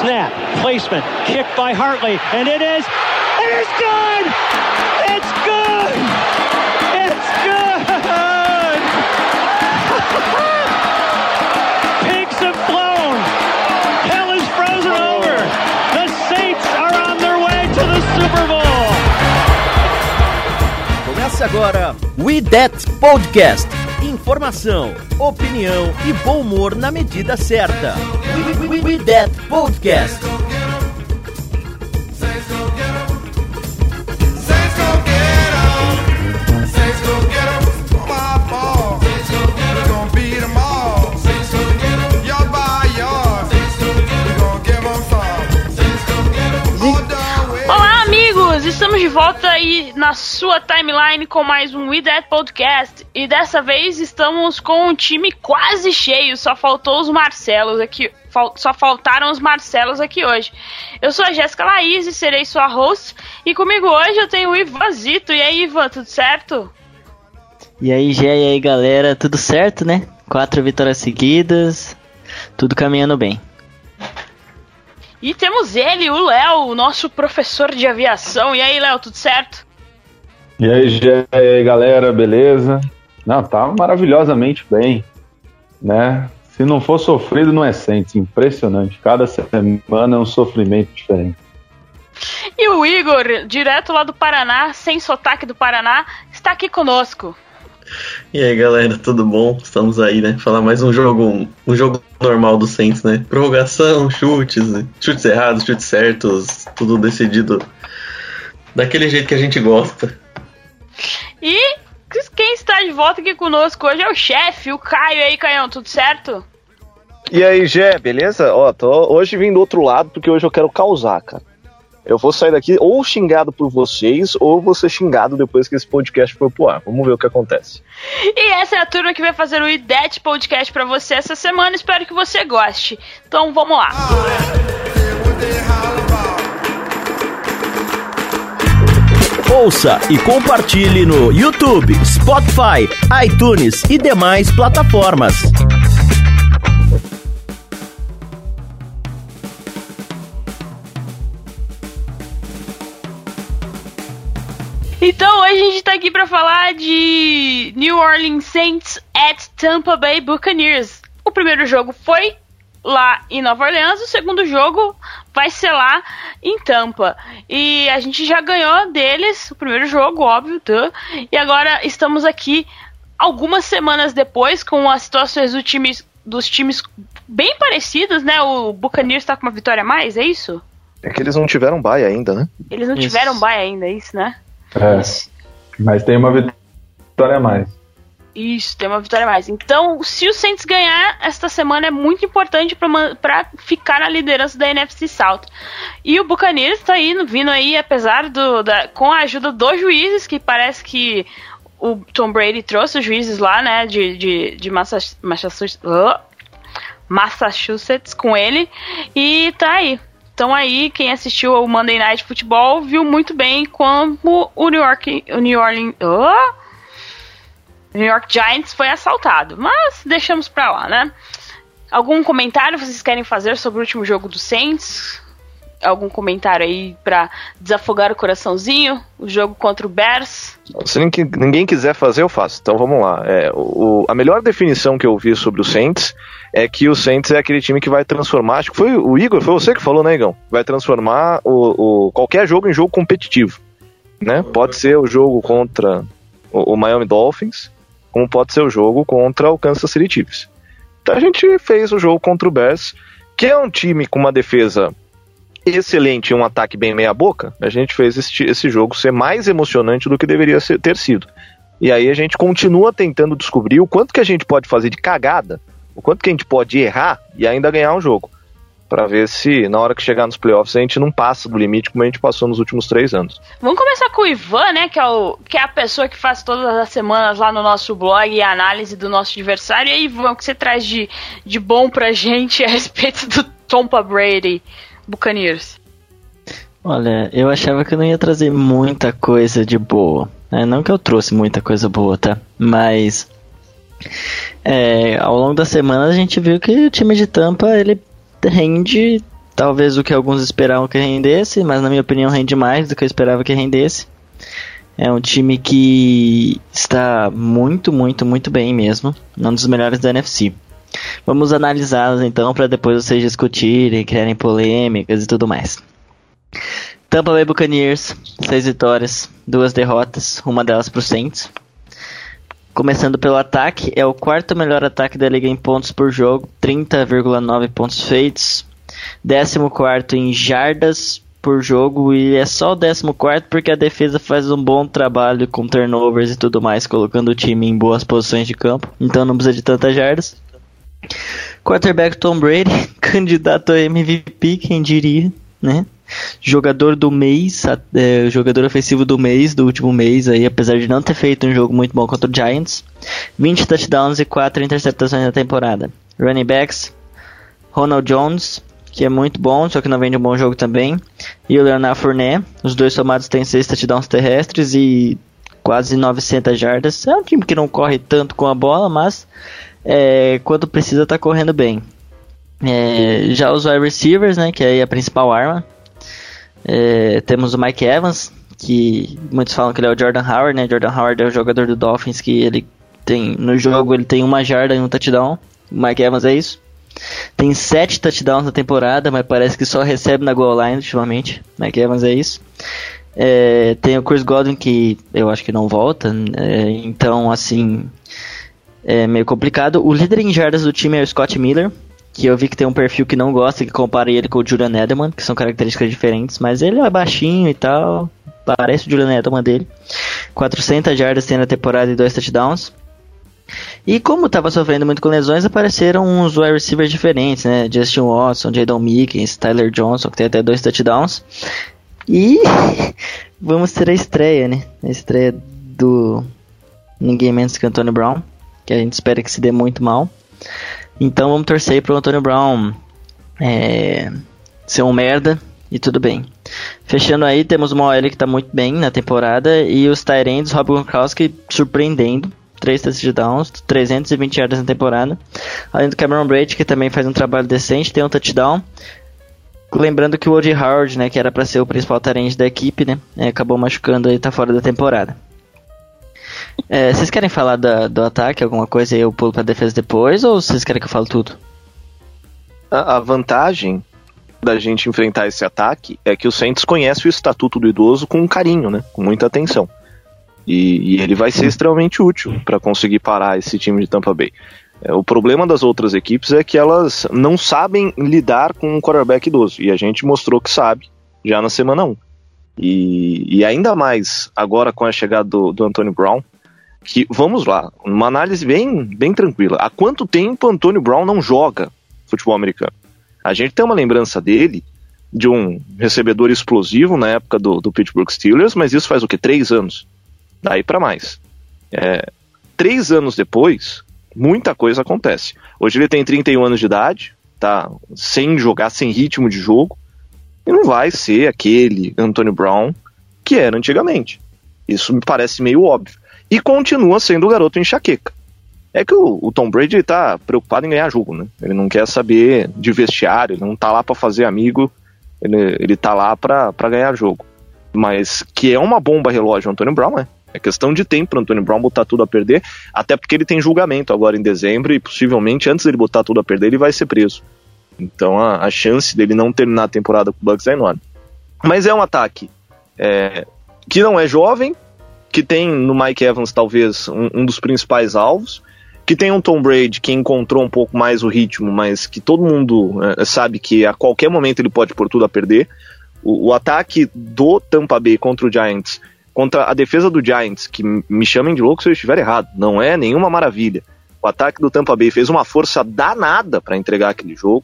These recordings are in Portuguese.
Snap, placement, kick by Hartley, and it is, it is good! It's good! It's good! Começa agora We That Podcast. Informação, opinião e bom humor na medida certa. We, we, we That Podcast. Estamos de volta aí na sua timeline com mais um We That Podcast. E dessa vez estamos com um time quase cheio, só faltou os Marcelos aqui. Só faltaram os Marcelos aqui hoje. Eu sou a Jéssica Laís e serei sua host. E comigo hoje eu tenho o Ivan Zito. E aí, Ivan, tudo certo? E aí, Gé, e aí, galera, tudo certo, né? Quatro vitórias seguidas, tudo caminhando bem. E temos ele, o Léo, o nosso professor de aviação. E aí, Léo, tudo certo? E aí, e aí, galera, beleza? Não, tá maravilhosamente bem, né? Se não for sofrido, não é sente. Impressionante. Cada semana é um sofrimento diferente. E o Igor, direto lá do Paraná, sem sotaque do Paraná, está aqui conosco. E aí galera, tudo bom? Estamos aí, né? Falar mais um jogo, um jogo normal do Saints, né? Prorrogação, chutes, chutes errados, chutes certos, tudo decidido daquele jeito que a gente gosta. E quem está de volta aqui conosco hoje é o chefe, o Caio. E aí, Caião, tudo certo? E aí, Gé, beleza? Ó, tô hoje vim do outro lado porque hoje eu quero causar, cara. Eu vou sair daqui ou xingado por vocês ou vou ser xingado depois que esse podcast for pro ar. Vamos ver o que acontece. E essa é a turma que vai fazer o IDET Podcast pra você essa semana. Espero que você goste. Então vamos lá. Ouça e compartilhe no YouTube, Spotify, iTunes e demais plataformas. Então hoje a gente tá aqui pra falar de New Orleans Saints at Tampa Bay Buccaneers. O primeiro jogo foi lá em Nova Orleans, o segundo jogo vai ser lá em Tampa. E a gente já ganhou deles o primeiro jogo, óbvio, tá? e agora estamos aqui algumas semanas depois com as situações do time, dos times bem parecidas, né? O Buccaneers tá com uma vitória a mais, é isso? É que eles não tiveram baia ainda, né? Eles não Isso. tiveram bye ainda, é isso, né? É, mas tem uma vitória a mais. Isso, tem uma vitória a mais. Então, se o Saints ganhar esta semana é muito importante pra ficar na liderança da NFC South. E o Buccaneers tá indo, vindo aí, apesar do da, com a ajuda dos juízes, que parece que o Tom Brady trouxe os juízes lá, né, de, de, de Massach- Massachusetts, Massachusetts com ele e tá aí. Então aí, quem assistiu ao Monday Night Football viu muito bem como o New York, o New Orleans, oh, New York Giants foi assaltado. Mas deixamos pra lá, né? Algum comentário vocês querem fazer sobre o último jogo do Saints? Algum comentário aí pra desafogar o coraçãozinho? O jogo contra o Bears? Se ninguém, ninguém quiser fazer, eu faço. Então vamos lá. É, o, a melhor definição que eu vi sobre o Saints é que o Saints é aquele time que vai transformar. Acho que foi o Igor, foi você que falou, né, Igão? Vai transformar o, o- qualquer jogo em jogo competitivo. Né? Pode ser o jogo contra o, o Miami Dolphins, como pode ser o jogo contra o Kansas City Chiefs. Então a gente fez o jogo contra o Bears, que é um time com uma defesa excelente e um ataque bem meia-boca, a gente fez esse, esse jogo ser mais emocionante do que deveria ser- ter sido. E aí a gente continua tentando descobrir o quanto que a gente pode fazer de cagada, o quanto que a gente pode errar e ainda ganhar um jogo. Pra ver se na hora que chegar nos playoffs a gente não passa do limite como a gente passou nos últimos três anos. Vamos começar com o Ivan, né? Que é, o, que é a pessoa que faz todas as semanas lá no nosso blog a análise do nosso adversário. E aí, Ivan, o que você traz de, de bom pra gente a respeito do Tompa Brady Buccaneers? Olha, eu achava que eu não ia trazer muita coisa de boa. É, não que eu trouxe muita coisa boa, tá? Mas é, ao longo da semana a gente viu que o time de Tampa ele rende talvez o que alguns esperavam que rendesse, mas na minha opinião rende mais do que eu esperava que rendesse. É um time que está muito, muito, muito bem mesmo, um dos melhores da NFC. Vamos analisá-los então para depois vocês discutirem, criarem polêmicas e tudo mais. Tampa Bay Buccaneers, seis vitórias, duas derrotas, uma delas para o Saints. Começando pelo ataque, é o quarto melhor ataque da liga em pontos por jogo, 30,9 pontos feitos. 14 em jardas por jogo e é só o 14 porque a defesa faz um bom trabalho com turnovers e tudo mais, colocando o time em boas posições de campo. Então não precisa de tantas jardas. Quarterback Tom Brady, candidato a MVP, quem diria, né? jogador do mês, é, jogador ofensivo do mês, do último mês aí, apesar de não ter feito um jogo muito bom contra o Giants. 20 touchdowns e 4 interceptações na temporada. Running backs, Ronald Jones, que é muito bom, só que não vem de um bom jogo também. E o Leonard Fournette, os dois somados têm 6 touchdowns terrestres e quase 900 jardas. É um time que não corre tanto com a bola, mas é, quando precisa tá correndo bem. É, já os wide receivers, né, que é a principal arma, é, temos o Mike Evans, que muitos falam que ele é o Jordan Howard, né? Jordan Howard é o jogador do Dolphins que ele tem no jogo ele tem uma jarda e um touchdown. O Mike Evans é isso. Tem sete touchdowns na temporada, mas parece que só recebe na goal line ultimamente. Mike Evans é isso. É, tem o Chris Godwin que eu acho que não volta, é, então assim é meio complicado. O líder em jardas do time é o Scott Miller, que eu vi que tem um perfil que não gosta, que compara ele com o Julian Edelman, que são características diferentes, mas ele é baixinho e tal, parece o Julian Edelman dele. 400 jardas tem na temporada e dois touchdowns. E como estava sofrendo muito com lesões, apareceram uns wide receivers diferentes, né? Justin Watson, Jadon Mickens, Tyler Johnson, que tem até dois touchdowns. E vamos ter a estreia, né? A estreia do ninguém menos que Antonio Brown, que a gente espera que se dê muito mal. Então vamos torcer pro Antônio Brown é, ser um merda e tudo bem. Fechando aí, temos uma OL que está muito bem na temporada e os Tyrands, Rob Gronkowski surpreendendo. 3 touchdowns, 320 yardas na temporada. Além do Cameron Braid, que também faz um trabalho decente, tem um touchdown. Lembrando que o O.J. Howard, né, que era para ser o principal tarente da equipe, né, é, acabou machucando e tá fora da temporada. É, vocês querem falar da, do ataque, alguma coisa e eu pulo pra defesa depois, ou vocês querem que eu fale tudo? A, a vantagem da gente enfrentar esse ataque é que o Saints conhece o estatuto do idoso com carinho, né? Com muita atenção. E, e ele vai ser extremamente útil para conseguir parar esse time de Tampa Bay. É, o problema das outras equipes é que elas não sabem lidar com um quarterback idoso. E a gente mostrou que sabe já na semana 1. E, e ainda mais agora com a chegada do, do Antônio Brown, que, vamos lá, uma análise bem, bem tranquila. Há quanto tempo Antônio Brown não joga futebol americano? A gente tem uma lembrança dele de um recebedor explosivo na época do, do Pittsburgh Steelers, mas isso faz o que? Três anos. Daí para mais. É, três anos depois, muita coisa acontece. Hoje ele tem 31 anos de idade, tá sem jogar, sem ritmo de jogo, e não vai ser aquele Antônio Brown que era antigamente. Isso me parece meio óbvio e continua sendo o garoto enxaqueca. É que o, o Tom Brady está preocupado em ganhar jogo, né? Ele não quer saber de vestiário, ele não está lá para fazer amigo, ele, ele tá lá para ganhar jogo. Mas que é uma bomba relógio Antônio Brown, é. É questão de tempo para Antônio Brown botar tudo a perder, até porque ele tem julgamento agora em dezembro e possivelmente antes dele botar tudo a perder ele vai ser preso. Então a, a chance dele não terminar a temporada com o Bucks é enorme. Mas é um ataque é, que não é jovem, que tem no Mike Evans talvez um, um, dos principais alvos, que tem um Tom Brady que encontrou um pouco mais o ritmo, mas que todo mundo é, sabe que a qualquer momento ele pode pôr tudo a perder. O, o, ataque do Tampa Bay contra o Giants, contra a defesa do Giants, que me chamem de louco se eu estiver errado, não é nenhuma maravilha. O ataque do Tampa Bay fez uma força danada para entregar aquele jogo.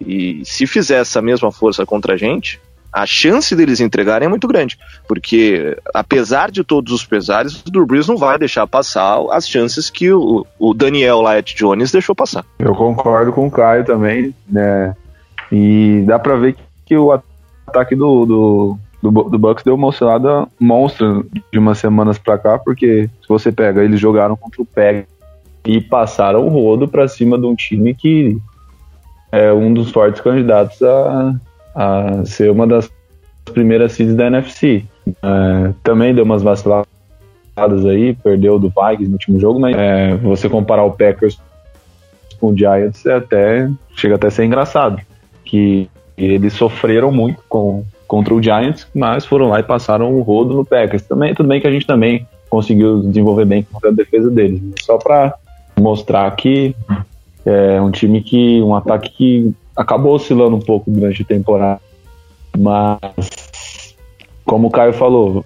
E se fizer essa mesma força contra a gente, a chance deles entregarem é muito grande, porque apesar de todos os pesares, o Drew Brees não vai deixar passar as chances que o, o Daniel Laet Jones deixou passar. Eu concordo com o Caio também, né? E dá para ver que o ataque do, do, do, do Bucks deu uma oscilada monstra de umas semanas pra cá, porque se você pega, eles jogaram contra o PEG e passaram o rodo pra cima de um time que é um dos fortes candidatos a, a ser uma das primeiras seeds da NFC. É, também deu umas vaciladas aí, perdeu do Vikings no último jogo, mas é, você comparar o Packers com o Giants é até chega até a ser engraçado, que eles sofreram muito com, contra o Giants, mas foram lá e passaram o rodo no Packers. Também tudo bem que a gente também conseguiu desenvolver bem contra a defesa deles, só para mostrar que é um time que um ataque que acabou oscilando um pouco durante a temporada, mas como o Caio falou,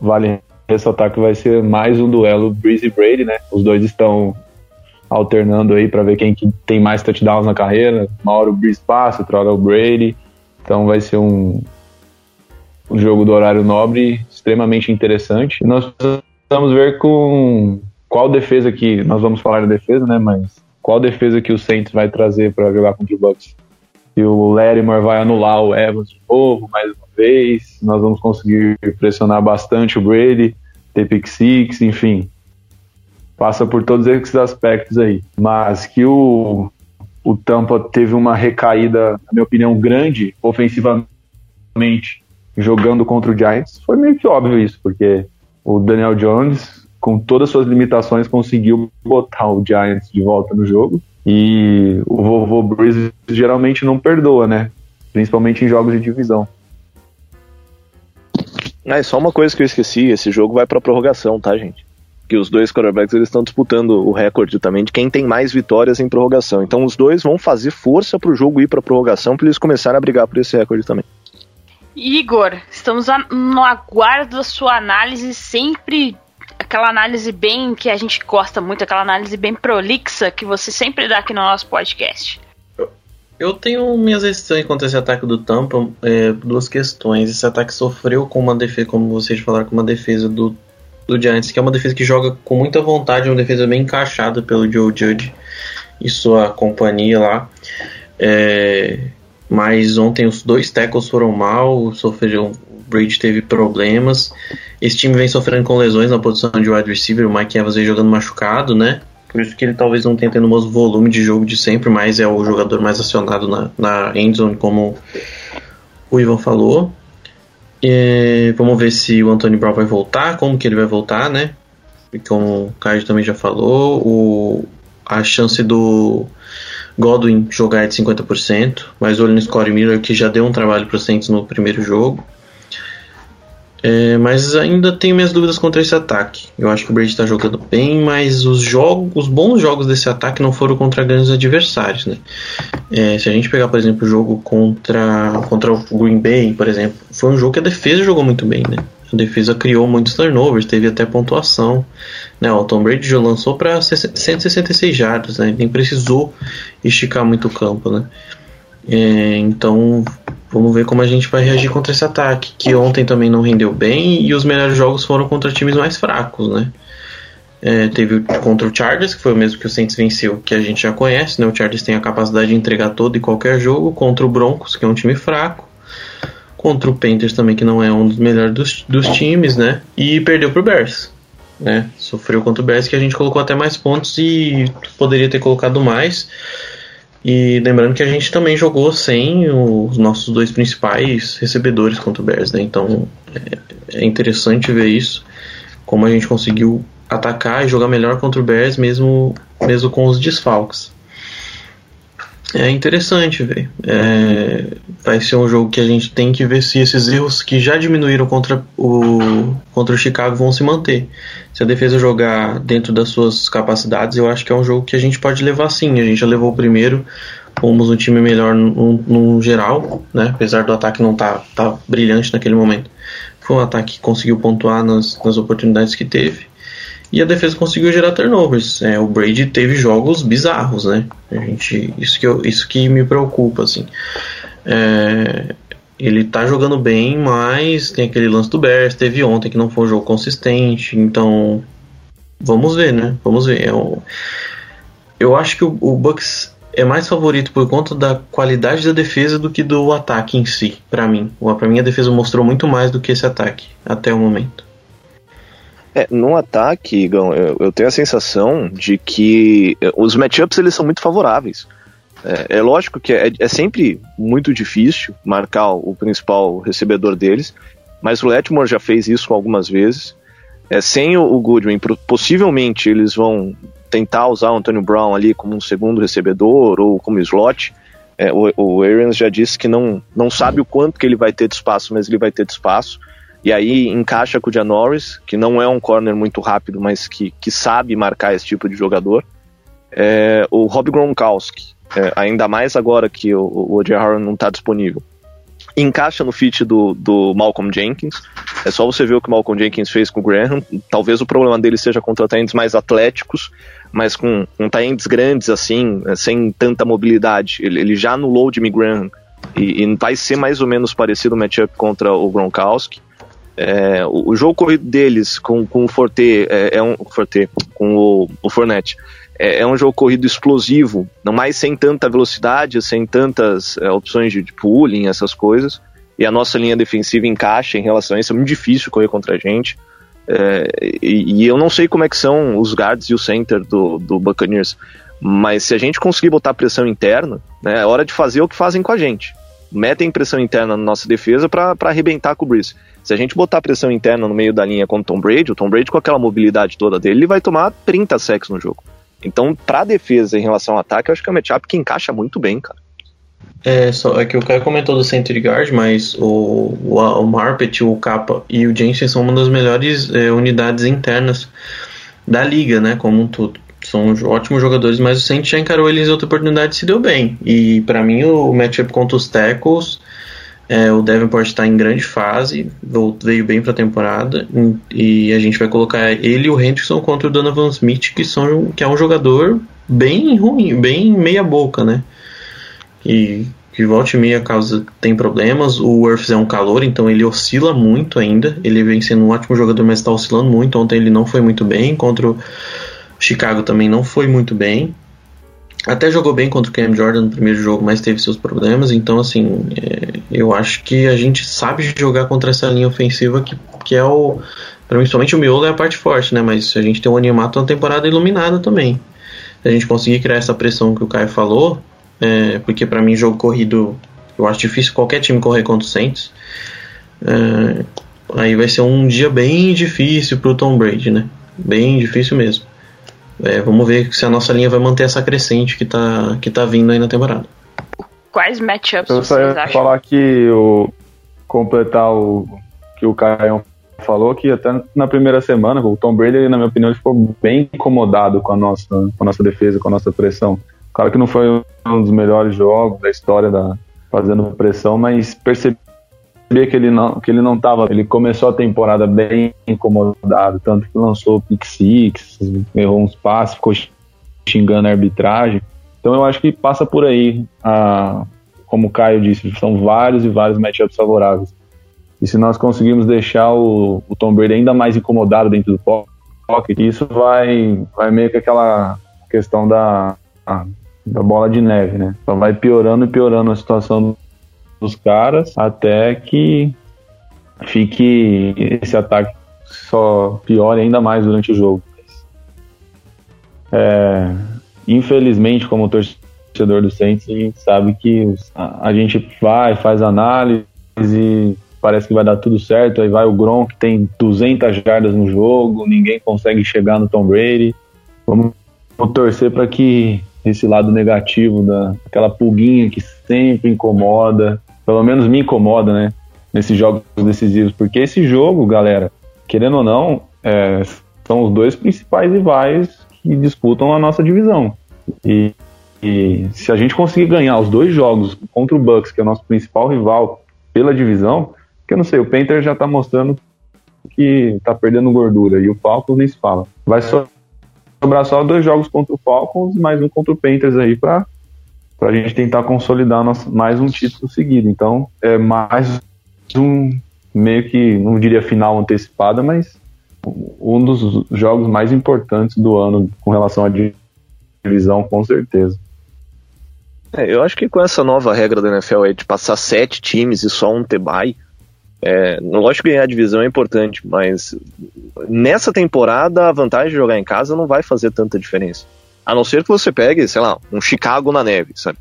vale ressaltar que vai ser mais um duelo Breeze e Brady, né? Os dois estão alternando aí para ver quem que tem mais touchdowns na carreira. Uma hora o Breeze passa, outra hora o Brady. Então vai ser um, um jogo do horário nobre extremamente interessante. Nós precisamos ver com qual defesa que nós vamos falar da defesa, né? Mas qual defesa que o Saints vai trazer para jogar contra o Bucks? Se o Latimer vai anular o Evans de novo, mais uma vez, nós vamos conseguir pressionar bastante o Brady, ter pick six, enfim, passa por todos esses aspectos aí. Mas que o, o Tampa teve uma recaída, na minha opinião, grande ofensivamente jogando contra o Giants, foi meio que óbvio isso, porque o Daniel Jones, com todas as suas limitações, conseguiu botar o Giants de volta no jogo. E o vovô Breeze geralmente não perdoa, né? Principalmente em jogos de divisão. Ah, é só uma coisa que eu esqueci, esse jogo vai pra prorrogação, tá, gente? que os dois quarterbacks eles estão disputando o recorde também de quem tem mais vitórias em prorrogação. Então os dois vão fazer força para o jogo ir para prorrogação para eles começarem a brigar por esse recorde também. Igor, estamos no aguardo da sua análise sempre aquela análise bem que a gente gosta muito, aquela análise bem prolixa que você sempre dá aqui no nosso podcast. Eu tenho minhas restrições contra esse ataque do Tampa, é, duas questões. Esse ataque sofreu com uma defesa, como vocês falaram, com uma defesa do do Giants, que é uma defesa que joga com muita vontade, uma defesa bem encaixada pelo Joe Judge e sua companhia lá. É, mas ontem os dois tackles foram mal, sofreu, o Brady teve problemas. Esse time vem sofrendo com lesões na posição de wide receiver, o Mike Evans vem jogando machucado, né? Por isso que ele talvez não tenha tendo o mesmo volume de jogo de sempre, mas é o jogador mais acionado na, na endzone, como o Ivan falou. É, vamos ver se o Antônio Brown vai voltar, como que ele vai voltar, né? E como o Caio também já falou, o, a chance do Godwin jogar é de 50%, mas olho no Score Miller que já deu um trabalho para o Saints no primeiro jogo. É, mas ainda tenho minhas dúvidas contra esse ataque. Eu acho que o Brady está jogando bem, mas os jogos, os bons jogos desse ataque não foram contra grandes adversários, né? É, se a gente pegar, por exemplo, o jogo contra, contra o Green Bay, por exemplo, foi um jogo que a defesa jogou muito bem, né? A defesa criou muitos turnovers, teve até pontuação. Né? O Tom Brady já lançou para 166 jardas, né? Nem precisou esticar muito o campo, né? É, então Vamos ver como a gente vai reagir contra esse ataque, que ontem também não rendeu bem e os melhores jogos foram contra times mais fracos, né? É, teve contra o Chargers, que foi o mesmo que o Saints venceu, que a gente já conhece, né? O Chargers tem a capacidade de entregar todo e qualquer jogo, contra o Broncos, que é um time fraco, contra o Panthers também, que não é um dos melhores dos, dos times, né? E perdeu pro Bears, né? Sofreu contra o Bears, que a gente colocou até mais pontos e poderia ter colocado mais. E lembrando que a gente também jogou sem os nossos dois principais recebedores contra o Bears, né? Então é, é interessante ver isso, como a gente conseguiu atacar e jogar melhor contra o Bears mesmo, mesmo com os desfalques. É interessante, velho. É, vai ser um jogo que a gente tem que ver se esses erros que já diminuíram contra o, contra o Chicago vão se manter. Se a defesa jogar dentro das suas capacidades, eu acho que é um jogo que a gente pode levar sim. A gente já levou o primeiro, fomos um time melhor no, no geral, né? apesar do ataque não estar tá, tá brilhante naquele momento. Foi um ataque que conseguiu pontuar nas, nas oportunidades que teve e a defesa conseguiu gerar turnovers. É, o Brady teve jogos bizarros, né? A gente, isso, que eu, isso que me preocupa, assim. É, ele tá jogando bem, mas tem aquele lance do Bears, teve ontem que não foi um jogo consistente, então vamos ver, né? Vamos ver. Eu, é eu acho que o, o Bucks é mais favorito por conta da qualidade da defesa do que do ataque em si, para mim. Para mim a defesa mostrou muito mais do que esse ataque até o momento. É, no ataque, Igão, eu, eu, tenho a sensação de que eh, os matchups eles são muito favoráveis. É, é lógico que é, é, sempre muito difícil marcar o principal recebedor deles, mas o Letmore já fez isso algumas vezes. É, sem o, o Goodwin, possivelmente eles vão tentar usar o Antonio Brown ali como um segundo recebedor ou como slot. É, o, o Arians já disse que não, não sabe o quanto que ele vai ter de espaço, mas ele vai ter de espaço. E aí encaixa com o Janoris, que não é um corner muito rápido, mas que, que sabe marcar esse tipo de jogador. É, o Rob Gronkowski, é, ainda mais agora que o, o O.J. Howard não está disponível encaixa no fit do, do Malcolm Jenkins. É só você ver o que o Malcolm Jenkins fez com o Graham. Talvez o problema dele seja contra talentos mais atléticos, mas com, com talentos grandes, assim, é, sem tanta mobilidade. Ele, ele já anulou o Jimmy Graham e, e, vai ser mais ou menos parecido o matchup contra o Gronkowski. É, o, o, jogo corrido deles com, com o Forte é, é um Forte com o, o Fournette é, é, um jogo corrido explosivo, não mais sem tanta velocidade, sem tantas é, opções de, de pooling, essas coisas. E a nossa linha defensiva encaixa em relação a isso. É muito difícil correr contra a gente. É, e, e, eu não sei como é que são os guards e o center do, do Buccaneers. Mas se a gente conseguir botar pressão interna, né, é hora de fazer o que fazem com a gente. Metem pressão interna na nossa defesa para arrebentar com o Breeze. Se a gente botar pressão interna no meio da linha com o Tom Brady, o Tom Brady com aquela mobilidade toda dele, ele vai tomar 30 sacks no jogo. Então, pra defesa em relação ao ataque, eu acho que é um matchup que encaixa muito bem, cara. É, só é que o cara comentou do center guard, mas o, o, o Marpet, o Kappa e o Jensen são uma das melhores é, unidades internas da liga, né, como um todo. São ótimos jogadores, mas o Saints já encarou eles em outra oportunidade e se deu bem. E para mim o matchup contra os Tackles é, o Davenport está em grande fase, veio bem para a temporada e a gente vai colocar ele e o Henderson contra o Donovan Smith, que, são, que é um jogador bem ruim, bem meia boca, né? E que volta e meia causa tem problemas. O Worth é um calor, então ele oscila muito ainda. Ele vem sendo um ótimo jogador, mas está oscilando muito. Ontem ele não foi muito bem, contra o Chicago também não foi muito bem. Até jogou bem contra o Cam Jordan no primeiro jogo, mas teve seus problemas. Então, assim, é, eu acho que a gente sabe jogar contra essa linha ofensiva que, que é o. Principalmente o miolo é a parte forte, né? Mas a gente tem um Animato na temporada iluminada também. Se a gente conseguir criar essa pressão que o Caio falou, é, porque para mim, jogo corrido, eu acho difícil qualquer time correr contra o Saints. É, aí vai ser um dia bem difícil pro Tom Brady, né? Bem difícil mesmo. É, vamos ver se a nossa linha vai manter essa crescente que tá, que tá vindo aí na temporada. Quais matchups Eu só ia acham? falar que o completar o que o Caio falou que até na primeira semana o Tom Brady, na minha opinião, ficou bem incomodado com a nossa, com a nossa defesa, com a nossa pressão. Claro que não foi um dos melhores jogos da história da fazendo pressão, mas percebi que ele não que ele não tava, ele começou a temporada bem incomodado, tanto que lançou pick six, errou uns passes, ficou xingando a arbitragem. Então eu acho que passa por aí, a, como o Caio disse, são vários e vários matchups favoráveis. E se nós conseguirmos deixar o, o Tom Brady ainda mais incomodado dentro do pocket, isso vai, vai meio que aquela questão da, da bola de neve, né? Vai piorando e piorando a situação dos caras até que fique esse ataque só piore ainda mais durante o jogo. É, infelizmente, como torcedor do Saints, a gente sabe que a, a, gente vai, faz análise, parece que vai dar tudo certo, aí vai o Gronk, tem 200 jardas no jogo, ninguém consegue chegar no Tom Brady. Vamos, torcer para que esse lado negativo, da, aquela pulguinha que sempre incomoda, pelo menos me incomoda, né? Nesses jogos decisivos. Porque esse jogo, galera, querendo ou não, é, são os dois principais rivais que disputam a nossa divisão. E, e, se a gente conseguir ganhar os dois jogos contra o Bucks, que é o nosso principal rival pela divisão, que eu não sei, o Painter já tá mostrando que tá perdendo gordura e o Falcons nem se fala. Vai sobrar só dois jogos contra o Falcons e mais um contra o Panthers aí para para a gente tentar consolidar nosso, mais um título seguido. Então, é mais um meio que, não diria final antecipada, mas um dos jogos mais importantes do ano com relação à divisão, com certeza. É, eu acho que com essa nova regra da NFL é de passar sete times e só um ter bye, é, lógico que ganhar a divisão é importante, mas nessa temporada a vantagem de jogar em casa não vai fazer tanta diferença. A não ser que você pegue, sei lá, um Chicago na neve, sabe?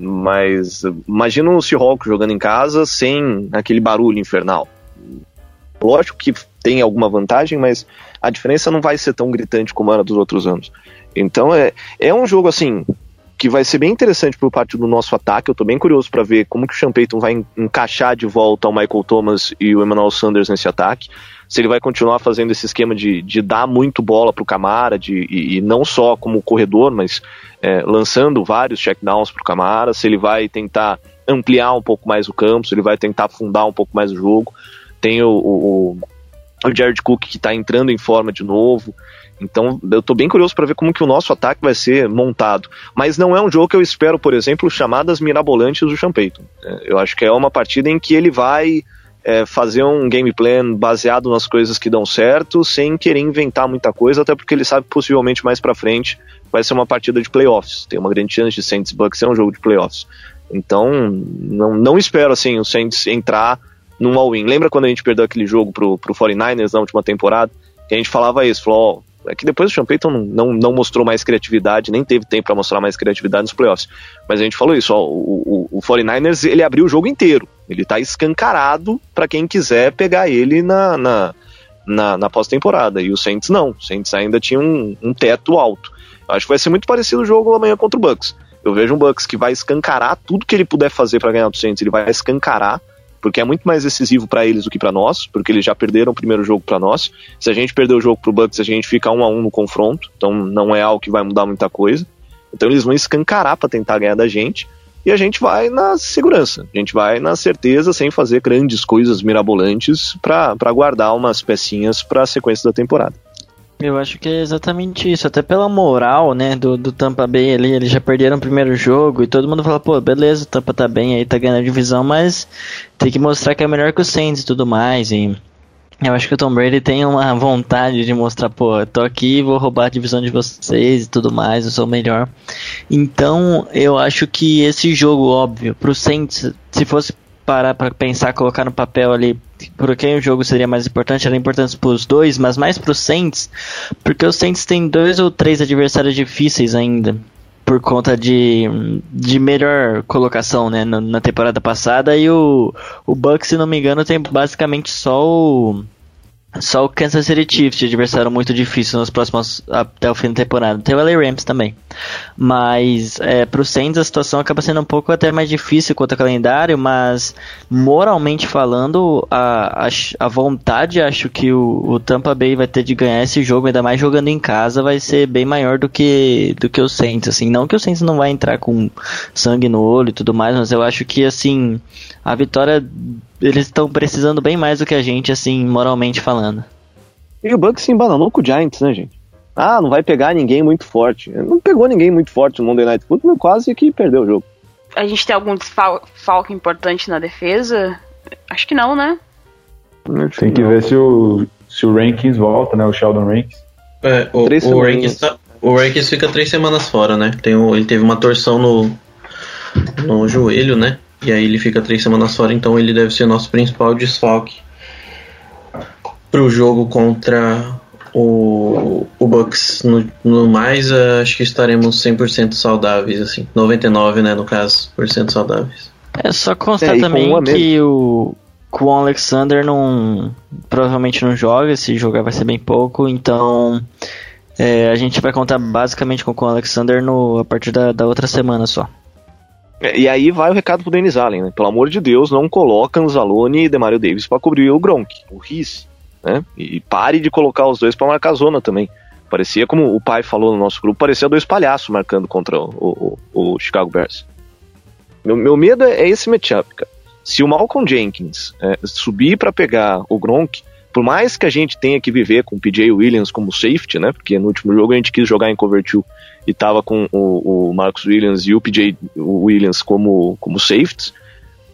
Mas imagina um Seahawks jogando em casa sem aquele barulho infernal. Lógico que tem alguma vantagem, mas a diferença não vai ser tão gritante como era dos outros anos. Então é, é um jogo assim que vai ser bem interessante por parte do nosso ataque. Eu tô bem curioso para ver como que o Sean Payton vai encaixar de volta o Michael Thomas e o Emmanuel Sanders nesse ataque. Se ele vai continuar fazendo esse esquema de, de dar muito bola pro Camara, de, e, e não só como corredor, mas é, lançando vários checkdowns pro Camara. Se ele vai tentar ampliar um pouco mais o campo, se ele vai tentar afundar um pouco mais o jogo. Tem o, o, o Jared Cook que está entrando em forma de novo. Então eu estou bem curioso para ver como que o nosso ataque vai ser montado. Mas não é um jogo que eu espero, por exemplo, chamadas mirabolantes do Sean Payton. É, eu acho que é uma partida em que ele vai é, fazer um game plan baseado nas coisas que dão certo, sem querer inventar muita coisa, até porque ele sabe que possivelmente mais para frente vai ser uma partida de playoffs. Tem uma grande chance de Saints Bucks ser um jogo de playoffs. Então não, não espero assim o Saints entrar num all-in. Lembra quando a gente perdeu aquele jogo pro, pro 49ers na última temporada? Que a gente falava isso, falou, ó, é que depois o Sean Payton não, não, não mostrou mais criatividade, nem teve tempo para mostrar mais criatividade nos playoffs. Mas a gente falou isso, ó, o, o, o 49ers ele abriu o jogo inteiro. Ele tá escancarado para quem quiser pegar ele na, na, na, na pós-temporada. E o Saints não. O Saints ainda tinha um, um teto alto. Acho que vai ser muito parecido o jogo amanhã contra o Bucks. Eu vejo um Bucks que vai escancarar tudo que ele puder fazer para ganhar do Saints, ele vai escancarar porque é muito mais decisivo para eles do que para nós, porque eles já perderam o primeiro jogo para nós. Se a gente perder o jogo pro Bucks, a gente fica um a um no confronto, então não é algo que vai mudar muita coisa. Então eles vão escancarar para tentar ganhar da gente. E a gente vai na segurança, a gente vai na certeza, sem fazer grandes coisas mirabolantes, para guardar umas pecinhas para a sequência da temporada. Eu acho que é exatamente isso, até pela moral, né, do, do Tampa Bay ali, eles já perderam o primeiro jogo e todo mundo fala, pô, beleza, o Tampa tá bem aí, tá ganhando a divisão, mas tem que mostrar que é melhor que o Saints e tudo mais, e eu acho que o Tom Brady tem uma vontade de mostrar, pô, tô aqui, vou roubar a divisão de vocês e tudo mais, eu sou melhor. Então, eu acho que esse jogo, óbvio, pro Saints, se fosse parar para pensar, colocar no papel ali por quem o jogo seria mais importante, era importante para os dois, mas mais para os Saints, porque os Saints têm dois ou três adversários difíceis ainda, por conta de, de melhor colocação né, na, na temporada passada, e o, o Bucks, se não me engano, tem basicamente só o só o Kansas City Chiefs de adversário muito difícil nos próximos até o fim da temporada. Tem o LA Rams também. Mas é, pro Saints a situação acaba sendo um pouco até mais difícil quanto ao calendário, mas moralmente falando, a, a, a vontade acho que o, o, Tampa Bay vai ter de ganhar esse jogo, ainda mais jogando em casa, vai ser bem maior do que do que o Saints, assim, não que o Saints não vai entrar com sangue no olho e tudo mais, mas eu acho que assim, a vitória eles estão precisando bem mais do que a gente, assim, moralmente falando. E o Bucks se embananou com o Giants, né, gente? Ah, não vai pegar ninguém muito forte. Não pegou ninguém muito forte no Monday Night Football, quase que perdeu o jogo. A gente tem algum desfalque importante na defesa? Acho que não, né? Tem que ver se o, se o Rankins volta, né? O Sheldon Rankins. É, o, o, Rankins, tá, o Rankins fica três semanas fora, né? Tem um, ele teve uma torção no, no joelho, né? E aí ele fica três semanas fora, então ele deve ser nosso principal desfalque para o jogo contra o, o Bucks. No, no mais, acho que estaremos 100% saudáveis, assim. 99, né, no caso, por cento saudáveis. É só constar é, também que o, o Alexander não provavelmente não joga, se jogar vai ser bem pouco, então é, a gente vai contar basicamente com o Alexander no, a partir da, da outra semana só. É, e aí vai o recado pro Denis Allen, né? Pelo amor de Deus, não coloca Anzalone e Demario Davis para cobrir o Gronk, o Riz, né? E pare de colocar os dois para marcar zona também. Parecia, como o pai falou no nosso grupo, parecia dois palhaços marcando contra o, o, o Chicago Bears. Meu, meu medo é esse matchup, cara. Se o Malcolm Jenkins é, subir para pegar o Gronk, por mais que a gente tenha que viver com o PJ Williams como safety, né? Porque no último jogo a gente quis jogar em cover 2 e tava com o, o Marcus Williams e o PJ Williams como, como safeties.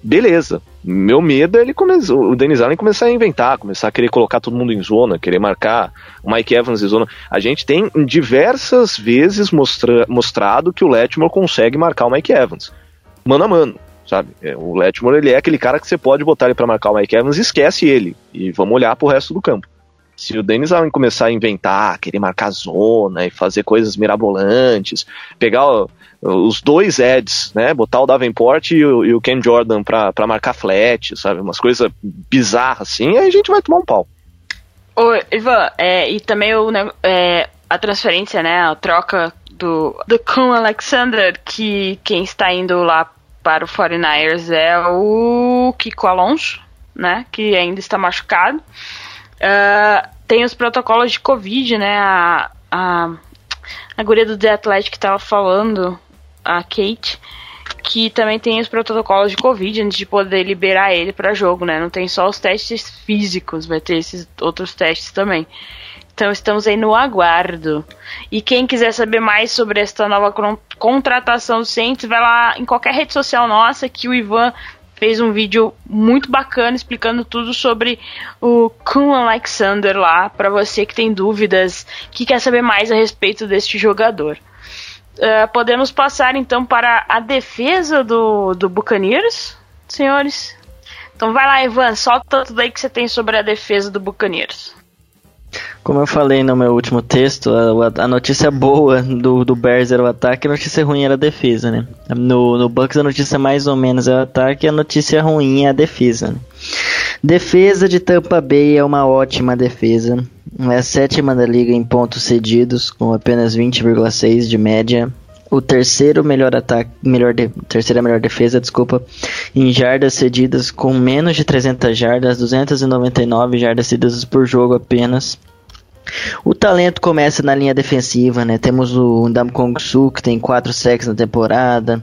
Beleza. Meu medo é ele começar, o Denis Allen começar a inventar, começar a querer colocar todo mundo em zona, querer marcar o Mike Evans em zona. A gente tem diversas vezes mostra, mostrado que o Letmore consegue marcar o Mike Evans, mano a mano, sabe? É, o Letmore ele é aquele cara que você pode botar ele para marcar o Mike Evans esquece ele e vamos olhar pro resto do campo. Se o Denis Allen começar a inventar, querer marcar zona e fazer coisas mirabolantes, pegar o, os dois Eds, né? Botar o Davenport e o, e o Ken Jordan pra, pra marcar flat, sabe? Umas coisas bizarras assim, aí a gente vai tomar um pau. Ô, Ivan, é, e também o, é, a transferência, né? A troca do, do Kun Alexander, que quem está indo lá para o 49ers é o Kiko Alonso, né? Que ainda está machucado. Uh, tem os protocolos de Covid, né? A, a, a guria do The Athletic estava falando, a Kate, que também tem os protocolos de Covid antes de poder liberar ele para jogo, né? Não tem só os testes físicos, vai ter esses outros testes também. Então estamos aí no aguardo. E quem quiser saber mais sobre esta nova contratação do Saints, vai lá em qualquer rede social nossa que o Ivan fez um vídeo muito bacana explicando tudo sobre o Kun Alexander lá, para você que tem dúvidas, que quer saber mais a respeito deste jogador. Uh, podemos passar então para a defesa do, do Buccaneers, senhores? Então vai lá, Ivan, solta tudo aí que você tem sobre a defesa do Buccaneers. Como eu falei no meu último texto, a, a notícia boa do, do Bears era o ataque a notícia ruim era a defesa, né? No, no Bucks a notícia mais ou menos é o ataque a notícia ruim é a defesa. Né? Defesa de Tampa Bay é uma ótima defesa. É a sétima da liga em pontos cedidos, com apenas 20,6 de média. O terceiro melhor ataque, melhor de, terceira melhor defesa, desculpa, em jardas cedidas com menos de 300 jardas, 299 jardas cedidas por jogo apenas. O talento começa na linha defensiva, né? Temos o Ndam Kong Su, que tem 4 sacks na temporada.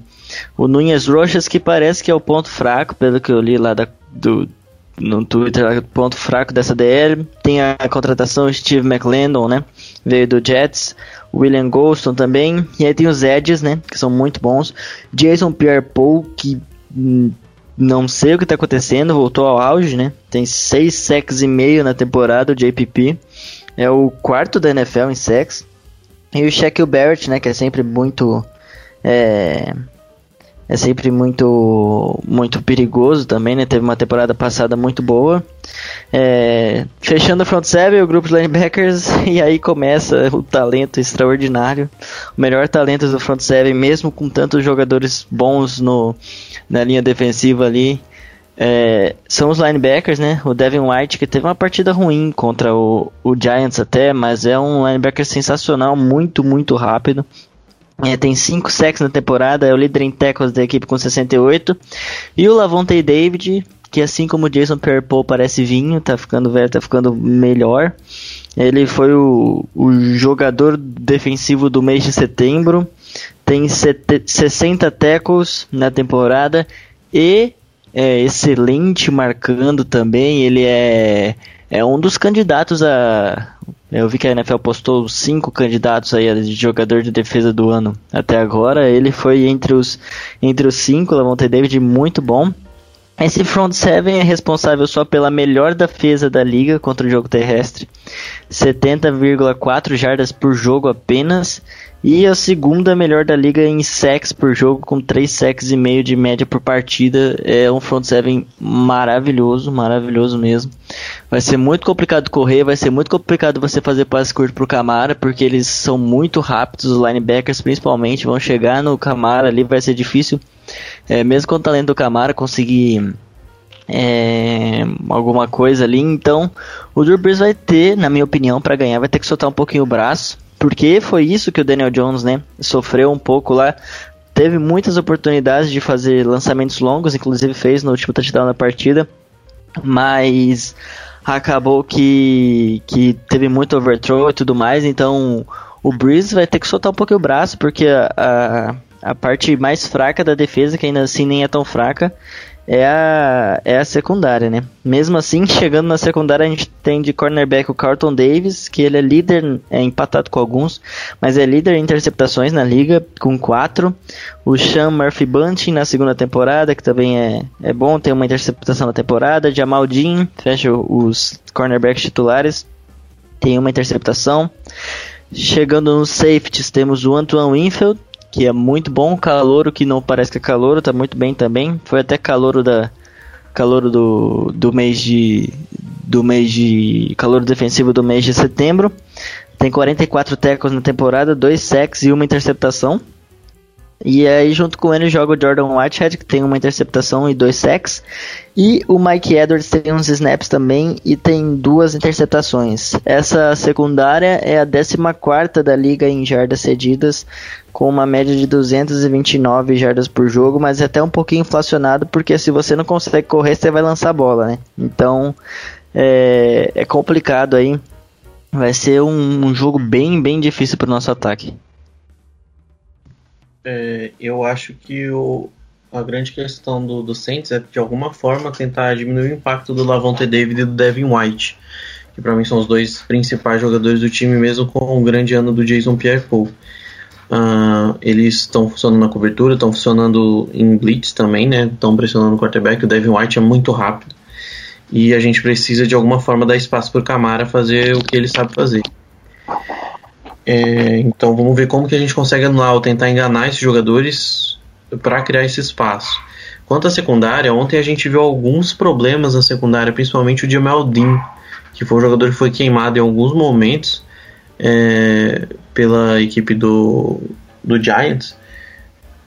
O Nunhas Rochas, que parece que é o ponto fraco, pelo que eu li lá da, do, no Twitter, ponto fraco dessa DL. Tem a contratação Steve McLendon, né? Veio do Jets. William Golston também. E aí tem os Edges, né? Que são muito bons. Jason Pierre-Paul, que não sei o que está acontecendo, voltou ao auge, né? Tem 6 sacks e meio na temporada, o JPP. É o quarto da NFL em sacks. E o Shaquille Barrett, né, que é sempre muito é, é sempre muito muito perigoso também, né? Teve uma temporada passada muito boa. É, fechando o front seven, o grupo de linebackers, e aí começa o talento extraordinário. O melhor talento do front seven, mesmo com tantos jogadores bons no, na linha defensiva ali. É, são os linebackers, né? O Devin White, que teve uma partida ruim contra o, o Giants até, mas é um linebacker sensacional, muito, muito rápido. É, tem 5 sacks na temporada, é o líder em tackles da equipe com 68. E o Lavonte David, que assim como o Jason Pierre-Paul parece vinho, tá ficando velho, tá ficando melhor. Ele foi o, o jogador defensivo do mês de setembro. Tem 60 tackles na temporada e é excelente marcando também. Ele é, é um dos candidatos a. Eu vi que a NFL postou cinco candidatos aí de jogador de defesa do ano até agora. Ele foi entre os, entre os cinco, Lavonte David, muito bom. Esse front seven é responsável só pela melhor defesa da liga contra o jogo terrestre, 70,4 jardas por jogo apenas, e a segunda melhor da liga em sacks por jogo, com 3 sacks e meio de média por partida. É um front seven maravilhoso, maravilhoso mesmo. Vai ser muito complicado correr, vai ser muito complicado você fazer passe curto pro Camara, porque eles são muito rápidos, os linebackers principalmente vão chegar no Camara ali, vai ser difícil é, mesmo com o talento do Camara, conseguir é, alguma coisa ali. Então, o Drew Brees vai ter, na minha opinião, para ganhar, vai ter que soltar um pouquinho o braço. Porque foi isso que o Daniel Jones, né, sofreu um pouco lá. Teve muitas oportunidades de fazer lançamentos longos, inclusive fez no último touchdown da partida. Mas acabou que, que teve muito overthrow e tudo mais. Então, o Breeze vai ter que soltar um pouquinho o braço, porque a, a a parte mais fraca da defesa, que ainda assim nem é tão fraca, é a, é a secundária, né? Mesmo assim, chegando na secundária, a gente tem de cornerback o Carlton Davis, que ele é líder, é empatado com alguns, mas é líder em interceptações na liga, com quatro. O Sean Murphy Bunting na segunda temporada, que também é, é bom, tem uma interceptação na temporada. Jamal Dean, fecha os cornerbacks titulares, tem uma interceptação. Chegando nos safeties, temos o Antoine Winfield, que é muito bom, calouro que não parece que é calouro, tá muito bem também. Foi até calouro da calouro do, do mês de do mês de calouro defensivo do mês de setembro. Tem 44 tackles na temporada, 2 sacks e uma interceptação. E aí, junto com ele, joga o Jordan Whitehead, que tem uma interceptação e dois sacks. E o Mike Edwards tem uns snaps também e tem duas interceptações. Essa secundária é a 14 da liga em jardas cedidas, com uma média de 229 jardas por jogo, mas é até um pouquinho inflacionado, porque se você não consegue correr, você vai lançar a bola, né? Então, é, é complicado aí. Vai ser um, um jogo bem, bem difícil para o nosso ataque. É, eu acho que o, a grande questão do, do Saints é de alguma forma tentar diminuir o impacto do Lavonte David e do Devin White, que para mim são os dois principais jogadores do time, mesmo com o grande ano do Jason Pierre-Paul. Uh, eles estão funcionando na cobertura, estão funcionando em blitz também, né? Estão pressionando o quarterback. O Devin White é muito rápido e a gente precisa de alguma forma dar espaço para o Camara fazer o que ele sabe fazer. É, então vamos ver como que a gente consegue anular ou tentar enganar esses jogadores para criar esse espaço. Quanto à secundária, ontem a gente viu alguns problemas na secundária, principalmente o Jamal Dean, que foi um jogador que foi queimado em alguns momentos é, pela equipe do, do Giants.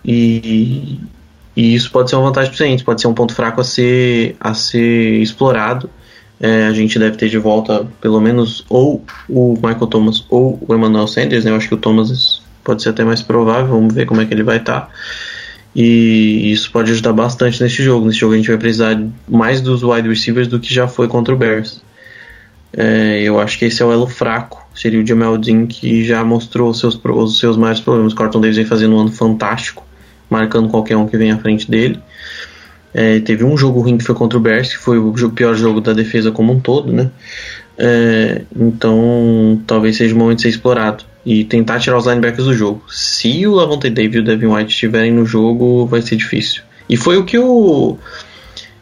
E, e isso pode ser uma vantagem para o pode ser um ponto fraco a ser, a ser explorado é, a gente deve ter de volta pelo menos ou o Michael Thomas ou o Emmanuel Sanders, né? Eu acho que o Thomas pode ser até mais provável, vamos ver como é que ele vai estar. Tá. E isso pode ajudar bastante nesse jogo. Nesse jogo a gente vai precisar mais dos wide receivers do que já foi contra o Bears. É, eu acho que esse é o elo fraco. Seria o Jamel Dean que já mostrou os seus, os seus maiores problemas. O Carlton Davis vem fazendo um ano fantástico, marcando qualquer um que vem à frente dele. É, teve um jogo ruim que foi contra o Bears, que foi o pior jogo da defesa como um todo, né? É, então, talvez seja o momento de ser explorado e tentar tirar os linebackers do jogo. Se o Lavonte David e o Devin White estiverem no jogo, vai ser difícil. E foi o que o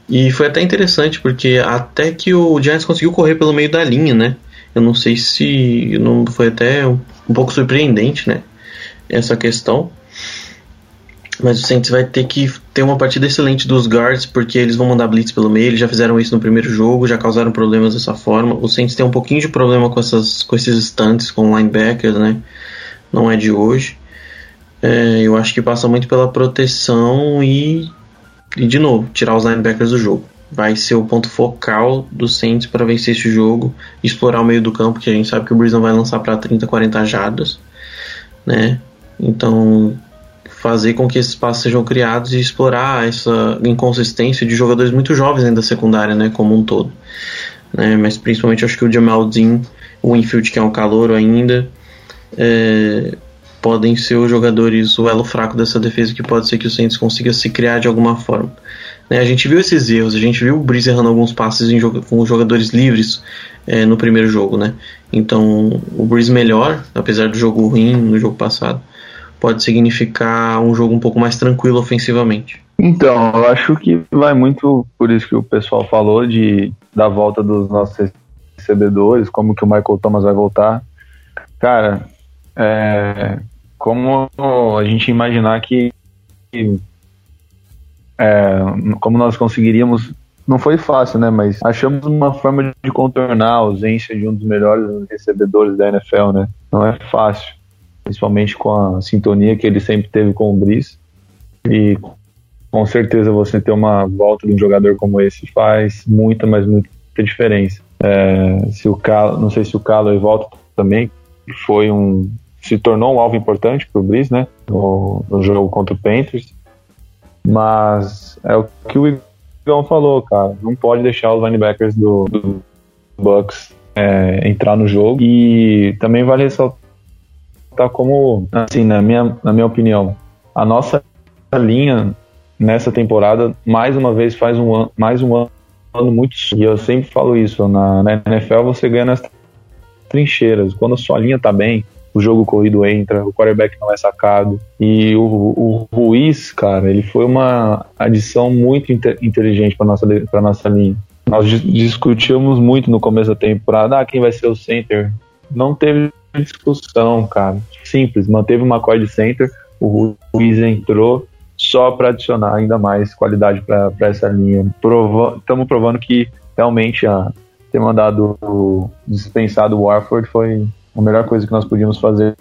e foi até interessante porque até que o Giants conseguiu correr pelo meio da linha, né? Eu não sei se não foi até um, pouco surpreendente, né? Essa questão. Mas o Saints vai ter que ter uma partida excelente dos guards, porque eles vão mandar blitz pelo meio. Eles já fizeram isso no primeiro jogo, já causaram problemas dessa forma. O Saints tem um pouquinho de problema com, essas, com esses estantes, com linebackers, né? Não é de hoje. É, eu acho que passa muito pela proteção e, e, de novo, tirar os linebackers do jogo. Vai ser o ponto focal do Saints para vencer esse jogo, explorar o meio do campo, que a gente sabe que o Breeze não vai lançar para 30, 40 jardas, né? Então fazer com que esses espaços sejam criados e explorar essa inconsistência de jogadores muito jovens ainda da secundária, né, como um todo. Né, mas principalmente acho que o Jamal Dean, o Infield que é um calor ainda, é, podem ser os jogadores, o elo fraco dessa defesa que pode ser que o Saints consiga se criar de alguma forma. Né, a gente viu esses erros, a gente viu o Breeze errando alguns passes em, com jogadores livres é, no primeiro jogo, né? Então o Breeze melhor, apesar do jogo ruim no jogo passado pode significar um jogo um pouco mais tranquilo ofensivamente. Então, eu acho que vai muito por isso que o pessoal falou de da volta dos nossos recebedores, como que o Michael Thomas vai voltar. Cara, é, como a gente imaginar que, é, como nós conseguiríamos não foi fácil, né? Mas achamos uma forma de contornar a ausência de um dos melhores recebedores da NFL, né? Não é fácil principalmente com a sintonia que ele sempre teve com o Brice. E com certeza você ter uma volta de um jogador como esse faz muita, mas muita diferença. É, se o Cal, não sei se o Callaway volta também, foi um se tornou um alvo importante para o Brice, né, no, no, jogo contra o Panthers. Mas é o que o Igão falou, cara, não pode deixar os linebackers do, do Bucks é, entrar no jogo e também vale ressaltar tá como, assim, na minha, na minha opinião, a nossa linha nessa temporada, mais uma vez, faz um ano, mais um ano, muito. E eu sempre falo isso: na, na NFL você ganha nas trincheiras. Quando a sua linha tá bem, o jogo corrido entra, o quarterback não é sacado. E o, o Ruiz, cara, ele foi uma adição muito inteligente para nossa para nossa linha. Nós discutimos muito no começo da temporada, ah, quem vai ser o center? Não teve discussão, cara. Simples, manteve uma de center, o Ruiz entrou só para adicionar ainda mais qualidade para essa linha. Estamos provando que realmente a, ter mandado dispensado o Warford foi a melhor coisa que nós podíamos fazer,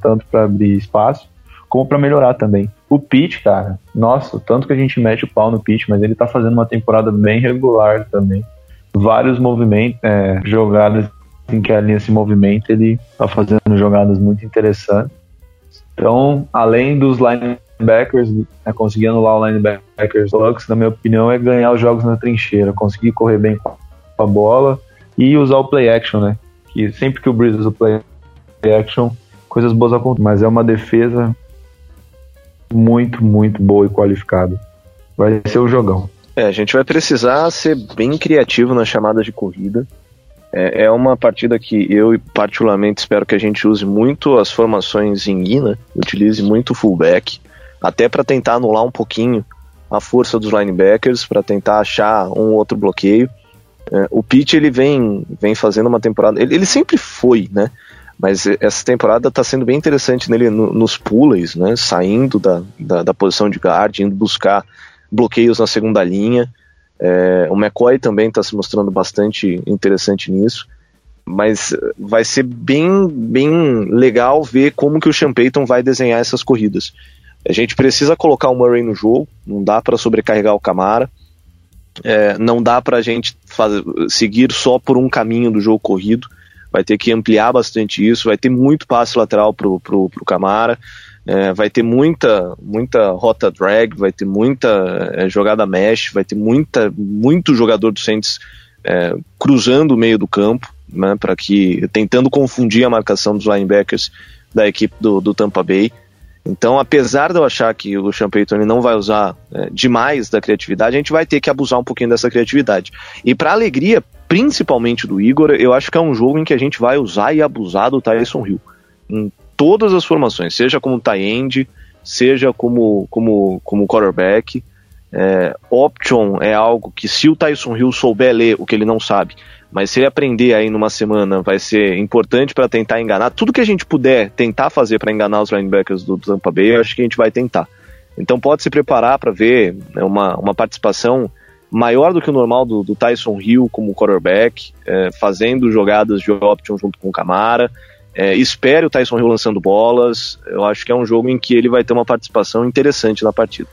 tanto para abrir espaço como para melhorar também. O Pitt, cara, nossa, tanto que a gente mete o pau no Pitt, mas ele tá fazendo uma temporada bem regular também. Vários movimentos, é, jogadas em que a linha se movimenta, ele tá fazendo jogadas muito interessantes. Então, além dos linebackers, né, conseguir anular o linebackers Lux, na minha opinião, é ganhar os jogos na trincheira, conseguir correr bem com a bola e usar o play action, né? Que sempre que o Breeze usa o play action, coisas boas acontecem, mas é uma defesa muito, muito boa e qualificada. Vai ser o jogão. É, a gente vai precisar ser bem criativo na chamada de corrida. É, é uma partida que eu particularmente espero que a gente use muito as formações em Guina, utilize muito o fullback, até para tentar anular um pouquinho a força dos linebackers, para tentar achar um outro bloqueio. É, o Pitt ele vem, vem fazendo uma temporada, ele, ele sempre foi, né? Mas essa temporada está sendo bem interessante nele no, nos pulleys, né? Saindo da, da, da, posição de guard, indo buscar bloqueios na segunda linha. É, o McCoy também está se mostrando bastante interessante nisso. Mas vai ser bem, bem legal ver como que o Sean Payton vai desenhar essas corridas. A gente precisa colocar o Murray no jogo, não dá para sobrecarregar o Camara. É, não dá para a gente fazer, seguir só por um caminho do jogo corrido vai ter que ampliar bastante isso, vai ter muito passe lateral pro, pro, pro Camara, é, vai ter muita, muita rota drag, vai ter muita é, jogada mesh, vai ter muita, muito jogador do Saints é, cruzando o meio do campo, né, para que tentando confundir a marcação dos linebackers da equipe do, do Tampa Bay. Então, apesar de eu achar que o Sean Payton não vai usar é, demais da criatividade, a gente vai ter que abusar um pouquinho dessa criatividade. E para alegria, principalmente do Igor, eu acho que é um jogo em que a gente vai usar e abusar do Tyson Hill. Todas as formações, seja como tight end, seja como, como, como quarterback. É, option é algo que se o Tyson Hill souber ler o que ele não sabe, mas se ele aprender aí numa semana, vai ser importante para tentar enganar. Tudo que a gente puder tentar fazer para enganar os linebackers do Tampa Bay, eu acho que a gente vai tentar. Então pode se preparar para ver né, uma, uma participação maior do que o normal do, do Tyson Hill como quarterback, é, fazendo jogadas de option junto com o Camara. É, espere o Tyson Hill lançando bolas. Eu acho que é um jogo em que ele vai ter uma participação interessante na partida.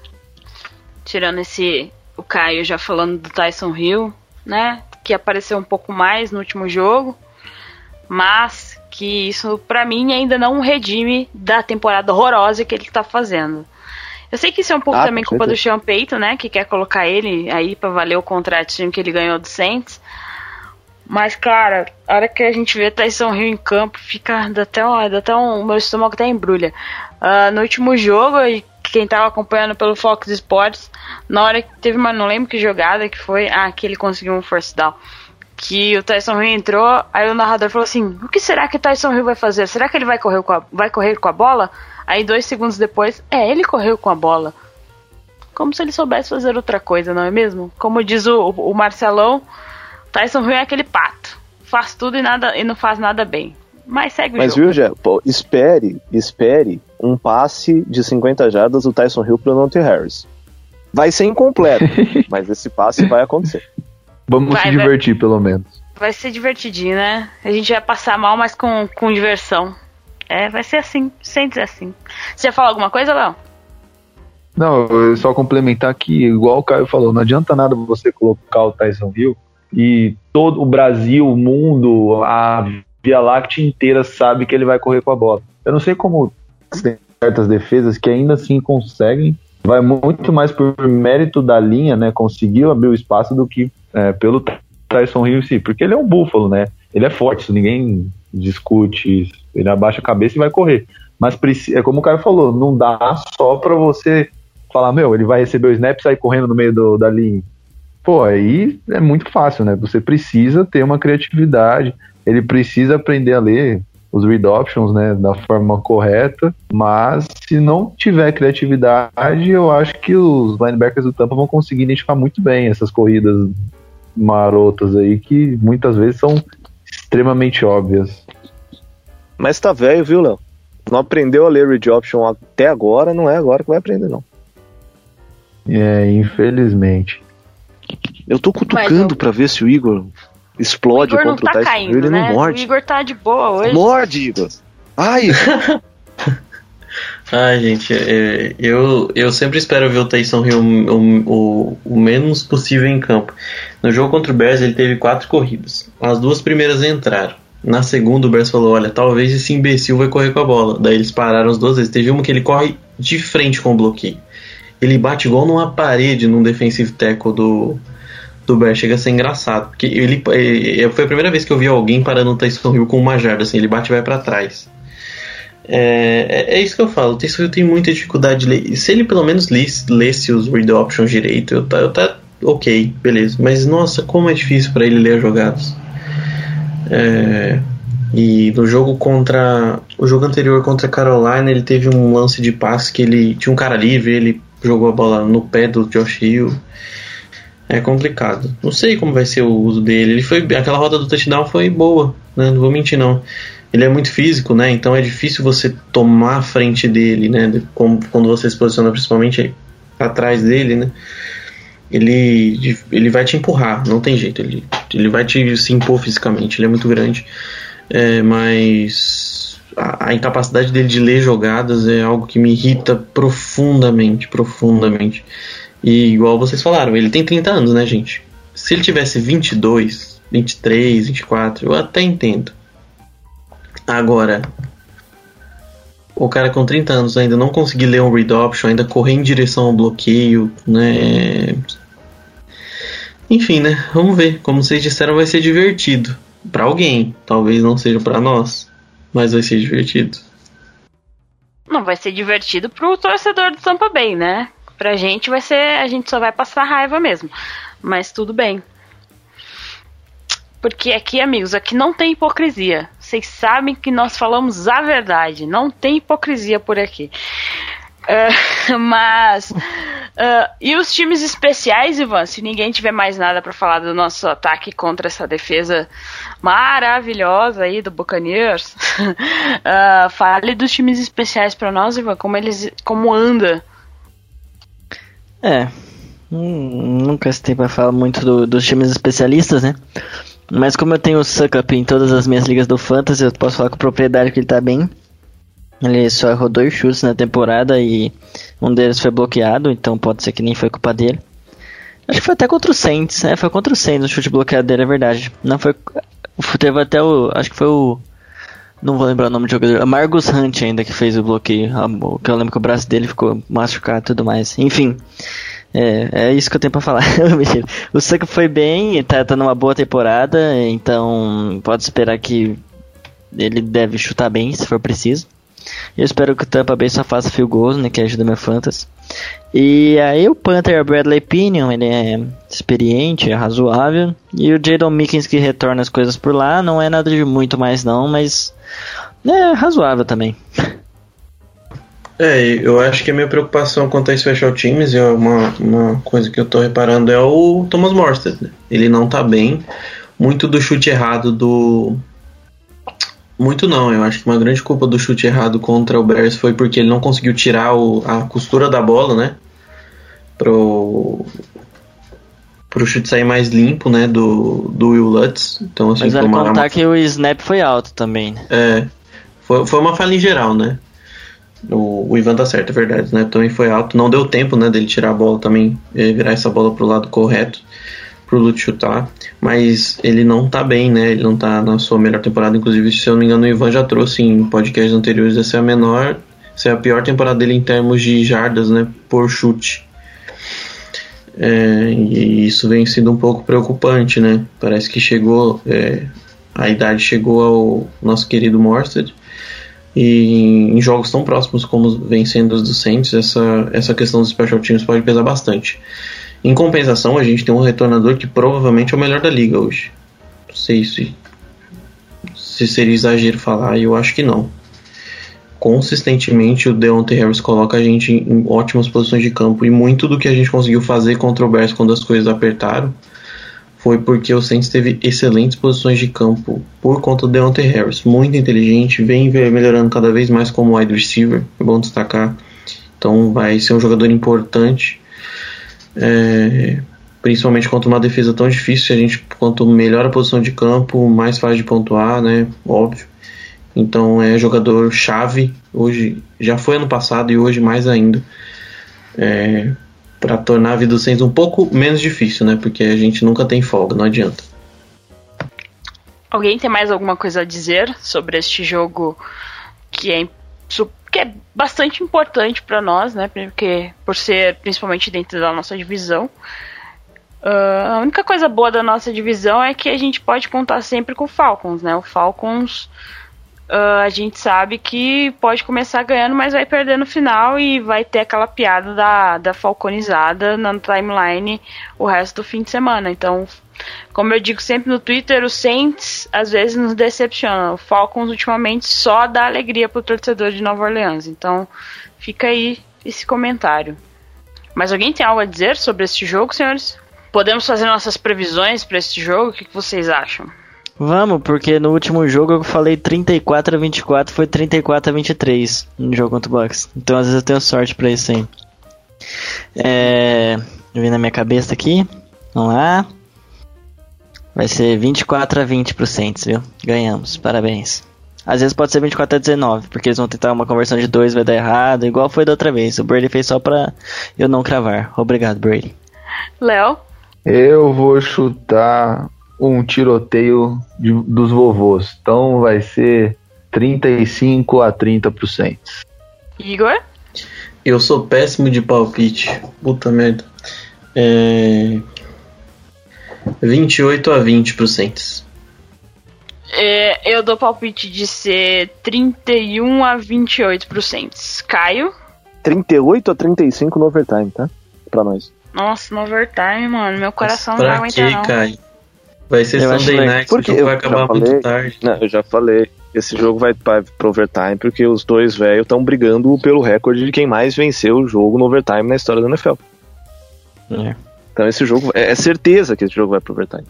Tirando esse. O Caio já falando do Tyson Hill, né? que apareceu um pouco mais no último jogo, mas que isso para mim ainda não redime da temporada horrorosa que ele tá fazendo. Eu sei que isso é um pouco ah, também culpa do Sean Payton, né, que quer colocar ele aí para valer o contratinho que ele ganhou do Saints. Mas, cara, a hora que a gente vê Tyson Hill em campo, fica até, um, até um. Meu estômago até embrulha. Uh, no último jogo, quem tava acompanhando pelo Fox Sports, na hora que teve uma, não lembro que jogada que foi, ah, que ele conseguiu um first down. Que o Tyson Hill entrou, aí o narrador falou assim: O que será que o Tyson Hill vai fazer? Será que ele vai correr com a, vai correr com a bola? Aí dois segundos depois, é, ele correu com a bola. Como se ele soubesse fazer outra coisa, não é mesmo? Como diz o, o Marcelão, Tyson Hill é aquele pato. Faz tudo e, nada, e não faz nada bem. Mas segue o Mas jogo. viu, Jé? Espere, espere um passe de 50 jardas do Tyson Hill pro Dante Harris. Vai ser incompleto, mas esse passe vai acontecer. Vamos vai, se divertir, vai, pelo menos. Vai ser divertidinho, né? A gente vai passar mal, mas com, com diversão. É, vai ser assim, sempre assim. Você ia falar alguma coisa, Léo? Não, eu só complementar que, igual o Caio falou, não adianta nada você colocar o Tyson Hill e todo o Brasil, o mundo, a Via Láctea inteira sabe que ele vai correr com a bola. Eu não sei como certas defesas que ainda assim conseguem, vai muito mais por mérito da linha, né? Conseguiu abrir o espaço do que é, pelo Tyson Hill em si, porque ele é um búfalo, né? Ele é forte, isso ninguém discute isso. Ele abaixa a cabeça e vai correr. Mas é como o cara falou, não dá só para você falar, meu, ele vai receber o snap e sair correndo no meio do, da linha. Pô, aí é muito fácil, né? Você precisa ter uma criatividade, ele precisa aprender a ler os read options, né, da forma correta, mas se não tiver criatividade, eu acho que os linebackers do Tampa vão conseguir identificar muito bem essas corridas marotas aí que muitas vezes são extremamente óbvias. Mas tá velho, viu, Léo? Não aprendeu a ler read option até agora, não é agora que vai aprender, não. É, infelizmente. Eu tô cutucando eu... para ver se o Igor explode o Igor contra não tá o Tyson caindo, ele né? não morde. O Igor tá de boa hoje. Morde, Igor. Ai! Ai, gente, é, eu, eu sempre espero ver o Tyson Hill o, o, o, menos possível em campo. No jogo contra o Bears, ele teve quatro corridas. As duas primeiras entraram. Na segunda, o Bears falou: Olha, talvez esse imbecil vai correr com a bola. Daí eles pararam as duas vezes. Teve uma que ele corre de frente com o bloqueio. Ele bate igual numa parede num defensive tackle do, do Bear chega a ser engraçado. Porque ele, ele, foi a primeira vez que eu vi alguém parando o Tyson Hill com uma jarda, assim, ele bate e vai para trás. É, é, é, isso que eu falo, o Tyson Hill tem muita dificuldade de ler. Se ele pelo menos lesse, lesse os read options direito, eu tá, eu tá ok, beleza. Mas nossa, como é difícil para ele ler as jogadas. É, e no jogo contra. O jogo anterior contra Carolina, ele teve um lance de passe que ele tinha um cara livre, ele jogou a bola no pé do Josh Hill é complicado. Não sei como vai ser o uso dele. Ele foi aquela roda do touchdown foi boa, né? Não vou mentir não. Ele é muito físico, né? Então é difícil você tomar a frente dele, né? Como, quando você se posiciona principalmente atrás dele, né? Ele, ele vai te empurrar, não tem jeito. Ele, ele vai te se impor fisicamente. Ele é muito grande, é, mas a, a incapacidade dele de ler jogadas é algo que me irrita profundamente, profundamente. E igual vocês falaram, ele tem 30 anos, né, gente? Se ele tivesse 22, 23, 24, eu até entendo. Agora, o cara com 30 anos ainda não conseguir ler um read option, ainda correr em direção ao bloqueio, né? Enfim, né? Vamos ver. Como vocês disseram, vai ser divertido. para alguém. Talvez não seja para nós. Mas vai ser divertido. Não vai ser divertido pro torcedor do Tampa Bay, né? Pra gente vai ser. A gente só vai passar raiva mesmo. Mas tudo bem. Porque aqui, amigos, aqui não tem hipocrisia. Vocês sabem que nós falamos a verdade. Não tem hipocrisia por aqui. Uh, mas. Uh, e os times especiais, Ivan? Se ninguém tiver mais nada para falar do nosso ataque contra essa defesa maravilhosa aí do Buccaneers, uh, fale dos times especiais para nós, Ivan. Como eles. Como anda é. Hum, nunca se pra falar muito do, dos times especialistas, né? Mas como eu tenho o Suckup em todas as minhas ligas do Fantasy, eu posso falar com propriedade que ele tá bem. Ele só errou dois chutes na temporada e um deles foi bloqueado, então pode ser que nem foi culpa dele. Acho que foi até contra o Saints, né? Foi contra o Saints o chute bloqueado dele, é verdade. Não foi. Teve até o. Acho que foi o. Não vou lembrar o nome do jogador. Margus Hunt ainda que fez o bloqueio. Que eu lembro que o braço dele ficou machucado e tudo mais. Enfim. É, é isso que eu tenho pra falar. o Sucker foi bem, tá, tá numa boa temporada, então pode esperar que ele deve chutar bem se for preciso. Eu espero que o Tampa Bay só faça fio gols, né, que ajuda meu fantasy. E aí o Panther Bradley Pinion, ele é experiente, é razoável. E o Jadon Mickens que retorna as coisas por lá, não é nada de muito mais não, mas é razoável também. É, eu acho que a minha preocupação quanto a special teams, é uma, uma coisa que eu tô reparando, é o Thomas Morstead. Né? Ele não tá bem. Muito do chute errado do. Muito não, eu acho que uma grande culpa do chute errado contra o Bears foi porque ele não conseguiu tirar o, a costura da bola, né? Pro, pro chute sair mais limpo, né? Do, do Will Lutz. Então, assim, Mas vale contar uma... que o snap foi alto também, né? É. Foi, foi uma falha em geral, né? O, o Ivan tá certo, é verdade, né? Também foi alto. Não deu tempo, né, dele tirar a bola também, eh, virar essa bola pro lado correto, pro Lute chutar. Mas ele não tá bem, né? Ele não tá na sua melhor temporada. Inclusive, se eu não me engano, o Ivan já trouxe em podcasts anteriores essa é a menor, essa é a pior temporada dele em termos de jardas, né? Por chute. É, e isso vem sendo um pouco preocupante, né? Parece que chegou. É, a idade chegou ao nosso querido Morstead E em jogos tão próximos como vem sendo os do Saints, essa, essa questão dos special teams pode pesar bastante. Em compensação, a gente tem um retornador que provavelmente é o melhor da liga hoje. Não sei se, se seria exagero falar, eu acho que não. Consistentemente, o Deontay Harris coloca a gente em ótimas posições de campo e muito do que a gente conseguiu fazer contra o Bears quando as coisas apertaram foi porque o Saints teve excelentes posições de campo por conta do Deontay Harris, muito inteligente, vem melhorando cada vez mais como wide receiver, é bom destacar. Então vai ser um jogador importante, é, principalmente contra uma defesa tão difícil. A gente quanto melhor a posição de campo, mais fácil de pontuar, né? Óbvio. Então é jogador chave hoje, já foi ano passado e hoje mais ainda. É, para tornar a vida do Saints um pouco menos difícil, né? Porque a gente nunca tem folga, não adianta. Alguém tem mais alguma coisa a dizer sobre este jogo que é, que é bastante importante para nós, né? Porque por ser principalmente dentro da nossa divisão. Uh, a única coisa boa da nossa divisão é que a gente pode contar sempre com o Falcons, né? O Falcons Uh, a gente sabe que pode começar ganhando, mas vai perder no final e vai ter aquela piada da, da falconizada na timeline o resto do fim de semana. Então, como eu digo sempre no Twitter, o Saints às vezes nos decepciona. O Falcons ultimamente só dá alegria pro torcedor de Nova Orleans. Então, fica aí esse comentário. Mas alguém tem algo a dizer sobre esse jogo, senhores? Podemos fazer nossas previsões para esse jogo? O que, que vocês acham? Vamos, porque no último jogo eu falei 34 a 24, foi 34 a 23 no jogo contra o Bucks. Então às vezes eu tenho sorte pra isso aí. É. Vem na minha cabeça aqui. Vamos lá. Vai ser 24 a 20 pro Saints, viu? Ganhamos, parabéns. Às vezes pode ser 24 a 19, porque eles vão tentar uma conversão de 2, vai dar errado, igual foi da outra vez. O Brady fez só pra eu não cravar. Obrigado, Brady. Léo? Eu vou chutar um tiroteio de, dos vovôs. Então vai ser 35 a 30%. Igor? Eu sou péssimo de palpite. Puta merda. É... 28 a 20%. É, eu dou palpite de ser 31 a 28%. Caio? 38 a 35 no overtime, tá? Pra nós. Nossa, no overtime, mano. Meu coração Nossa, não vai aguentar, não. Caio? Vai ser eu Sunday Night, porque vai acabar falei, muito tarde. Não, eu já falei. Esse jogo vai para pro overtime porque os dois velhos estão brigando pelo recorde de quem mais venceu o jogo no overtime na história da NFL. É. Então esse jogo é, é certeza que esse jogo vai pro overtime.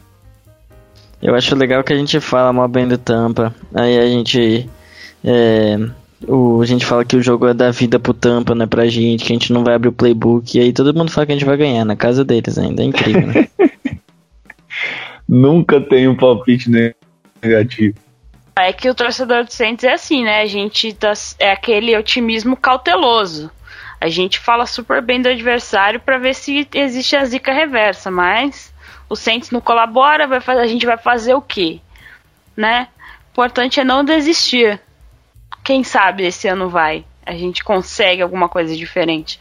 Eu acho legal que a gente fala mal bem do Tampa. Aí a gente. É, o, a gente fala que o jogo é da vida pro Tampa, né? Pra gente, que a gente não vai abrir o playbook. E aí todo mundo fala que a gente vai ganhar na casa deles ainda. É incrível, né? Nunca tem um palpite negativo. É que o torcedor do Saints é assim, né? A gente tá, é aquele otimismo cauteloso. A gente fala super bem do adversário para ver se existe a zica reversa, mas o Saints não colabora, vai fazer, a gente vai fazer o quê? Né? O importante é não desistir. Quem sabe esse ano vai. A gente consegue alguma coisa diferente.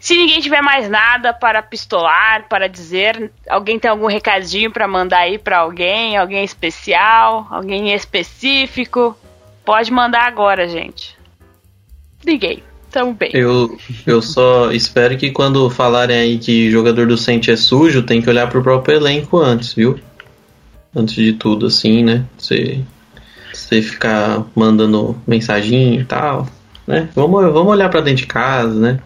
Se ninguém tiver mais nada para pistolar, para dizer, alguém tem algum recadinho para mandar aí para alguém, alguém especial, alguém específico, pode mandar agora, gente. Liguei. Tamo bem. Eu, eu só espero que quando falarem aí que jogador do Sente é sujo, tem que olhar pro próprio elenco antes, viu? Antes de tudo, assim, né? Você, você ficar mandando mensagem e tal, né? Vamos, vamos olhar para dentro de casa, né?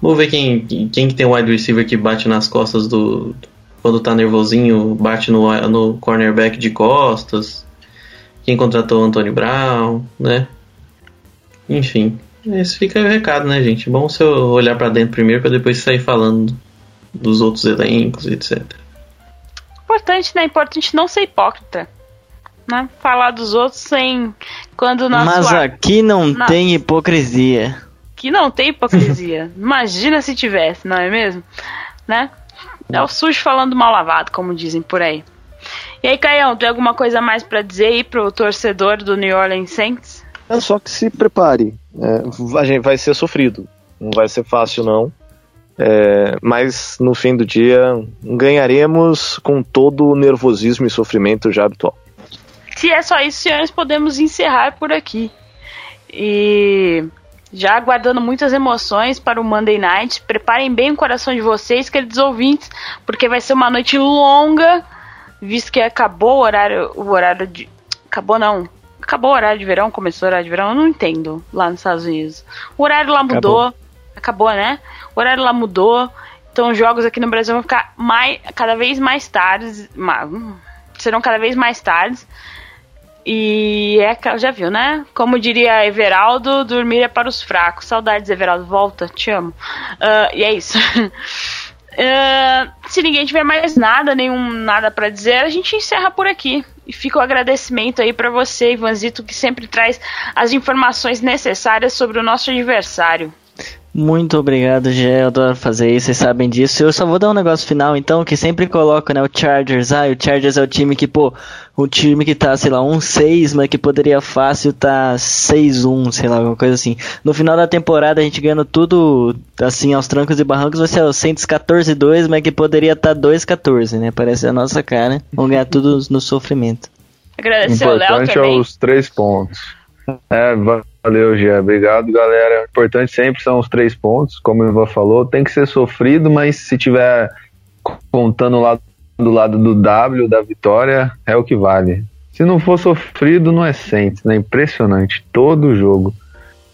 Vamos ver quem, quem que tem o wide receiver que bate nas costas do. Quando tá nervosinho, bate no, no cornerback de costas. Quem contratou o Antônio Brown, né? Enfim, esse fica o recado, né, gente? Bom você olhar para dentro primeiro para depois sair falando dos outros elencos, etc. Importante, né? Importante não ser hipócrita. Né? Falar dos outros sem. Quando nós Mas aqui não tem hipocrisia que não tem hipocrisia. Imagina se tivesse, não é mesmo? Né? É o sujo falando mal lavado, como dizem por aí. E aí, Caião, tem alguma coisa mais para dizer aí pro torcedor do New Orleans Saints? É só que se prepare. É, a gente vai ser sofrido. Não vai ser fácil, não. É, mas no fim do dia ganharemos com todo o nervosismo e sofrimento já habitual. se é só isso, senhores, podemos encerrar por aqui. E já aguardando muitas emoções para o Monday Night. Preparem bem o coração de vocês, queridos ouvintes, porque vai ser uma noite longa, visto que acabou o horário, o horário de acabou não. Acabou o horário de verão, começou o horário de verão, eu não entendo lá nos Estados Unidos. O horário lá mudou, acabou, acabou né? O horário lá mudou. Então os jogos aqui no Brasil vão ficar mais, cada vez mais tardes, serão cada vez mais tardes. E é, já viu, né? Como diria Everaldo, dormir é para os fracos. Saudades, Everaldo, volta, te amo. Uh, e é isso. uh, se ninguém tiver mais nada, nenhum nada para dizer, a gente encerra por aqui. E fica o agradecimento aí para você, Ivanzito, que sempre traz as informações necessárias sobre o nosso adversário. Muito obrigado, Gé. Eu adoro fazer isso, vocês sabem disso. Eu só vou dar um negócio final, então, que sempre coloco, né? O Chargers. Ah, o Chargers é o time que, pô, um time que tá, sei lá, 1-6, mas que poderia fácil tá 6-1, sei lá, alguma coisa assim. No final da temporada, a gente ganhando tudo, assim, aos trancos e barrancos, vai ser o Saints 14-2, mas que poderia estar tá 2-14, né? Parece a nossa cara. Vamos ganhar tudo no sofrimento. Agradecer o Léo também. é os três pontos. É, valeu, Gé. Obrigado, galera. O importante sempre são os três pontos, como o Ivan falou. Tem que ser sofrido, mas se tiver contando lá do lado do W da vitória, é o que vale. Se não for sofrido, não é Saints, né? Impressionante. Todo jogo.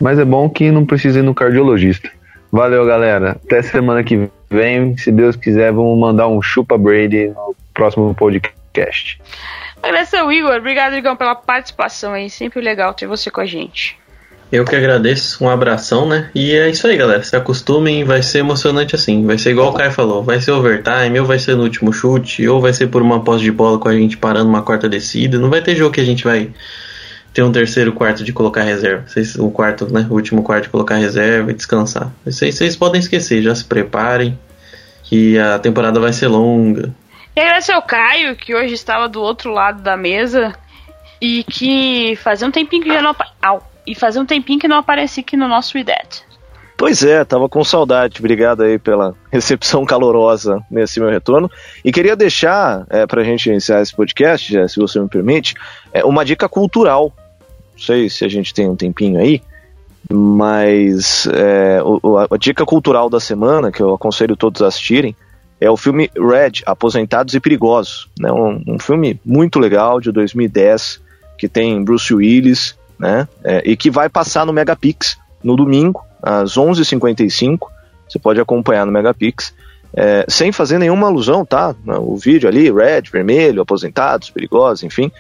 Mas é bom que não precisa ir no cardiologista. Valeu, galera. Até semana que vem. Se Deus quiser, vamos mandar um chupa Brady no próximo podcast. Agradecer ao Igor. Obrigado, Igor, pela participação aí. Sempre legal ter você com a gente. Eu que agradeço, um abração, né? E é isso aí, galera. Se acostumem, vai ser emocionante assim. Vai ser igual o Caio falou: vai ser overtime, ou vai ser no último chute, ou vai ser por uma posse de bola com a gente parando uma quarta descida. Não vai ter jogo que a gente vai ter um terceiro quarto de colocar reserva. O quarto, né? O último quarto de colocar reserva e descansar. Vocês, vocês podem esquecer, já se preparem, que a temporada vai ser longa. E agradecer ao Caio, que hoje estava do outro lado da mesa e que fazia um tempinho que já não. Au, e fazia um tempinho que não aparecia aqui no nosso IDET. Pois é, tava com saudade. Obrigado aí pela recepção calorosa nesse meu retorno. E queria deixar, é, pra gente iniciar esse podcast, já, se você me permite, é, uma dica cultural. Não sei se a gente tem um tempinho aí, mas é, o, a dica cultural da semana, que eu aconselho todos a assistirem, é o filme Red, Aposentados e Perigosos. Né? Um, um filme muito legal, de 2010, que tem Bruce Willis, né? É, e que vai passar no Megapix no domingo, às 11h55. Você pode acompanhar no Megapix. É, sem fazer nenhuma alusão, tá? O vídeo ali, red, vermelho, aposentados, perigosos, enfim.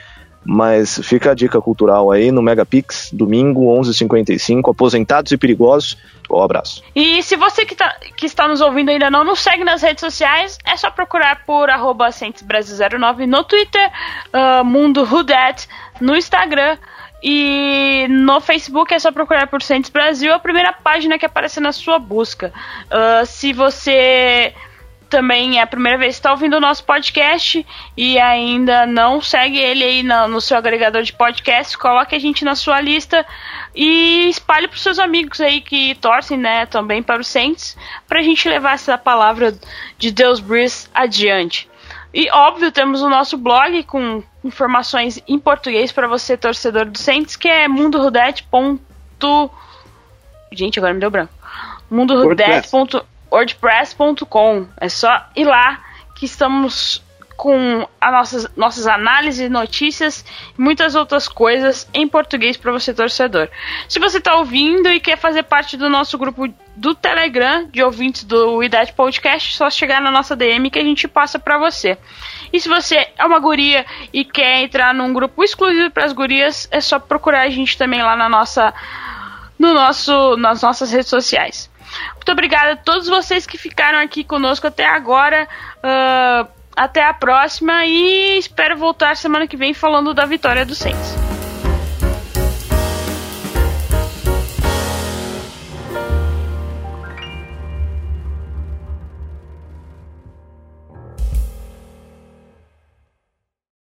Mas fica a dica cultural aí no Megapix, domingo, 11h55, aposentados e perigosos. Um abraço. E se você que, tá, que está nos ouvindo ainda não nos segue nas redes sociais, é só procurar por arroba 09 no Twitter, uh, Mundo Rudet no Instagram. E no Facebook é só procurar por Santos Brasil, a primeira página que aparece na sua busca. Uh, se você também é a primeira vez que está ouvindo o nosso podcast e ainda não segue ele aí no, no seu agregador de podcast, coloque a gente na sua lista e espalhe para seus amigos aí que torcem, né, também para os Saints, para a gente levar essa palavra de Deus Breeze adiante. E óbvio, temos o nosso blog com informações em português para você, torcedor do Saints, que é mundorudete.com. Gente, agora me deu branco. mundorudete.com wordpress.com. É só ir lá que estamos com as nossas, nossas análises, notícias e muitas outras coisas em português para você torcedor. Se você está ouvindo e quer fazer parte do nosso grupo do Telegram de ouvintes do Idade Podcast, só chegar na nossa DM que a gente passa para você. E se você é uma guria e quer entrar num grupo exclusivo para as gurias, é só procurar a gente também lá na nossa no nosso nas nossas redes sociais. Muito obrigada a todos vocês que ficaram aqui conosco até agora. Uh, até a próxima e espero voltar semana que vem falando da vitória do Saints.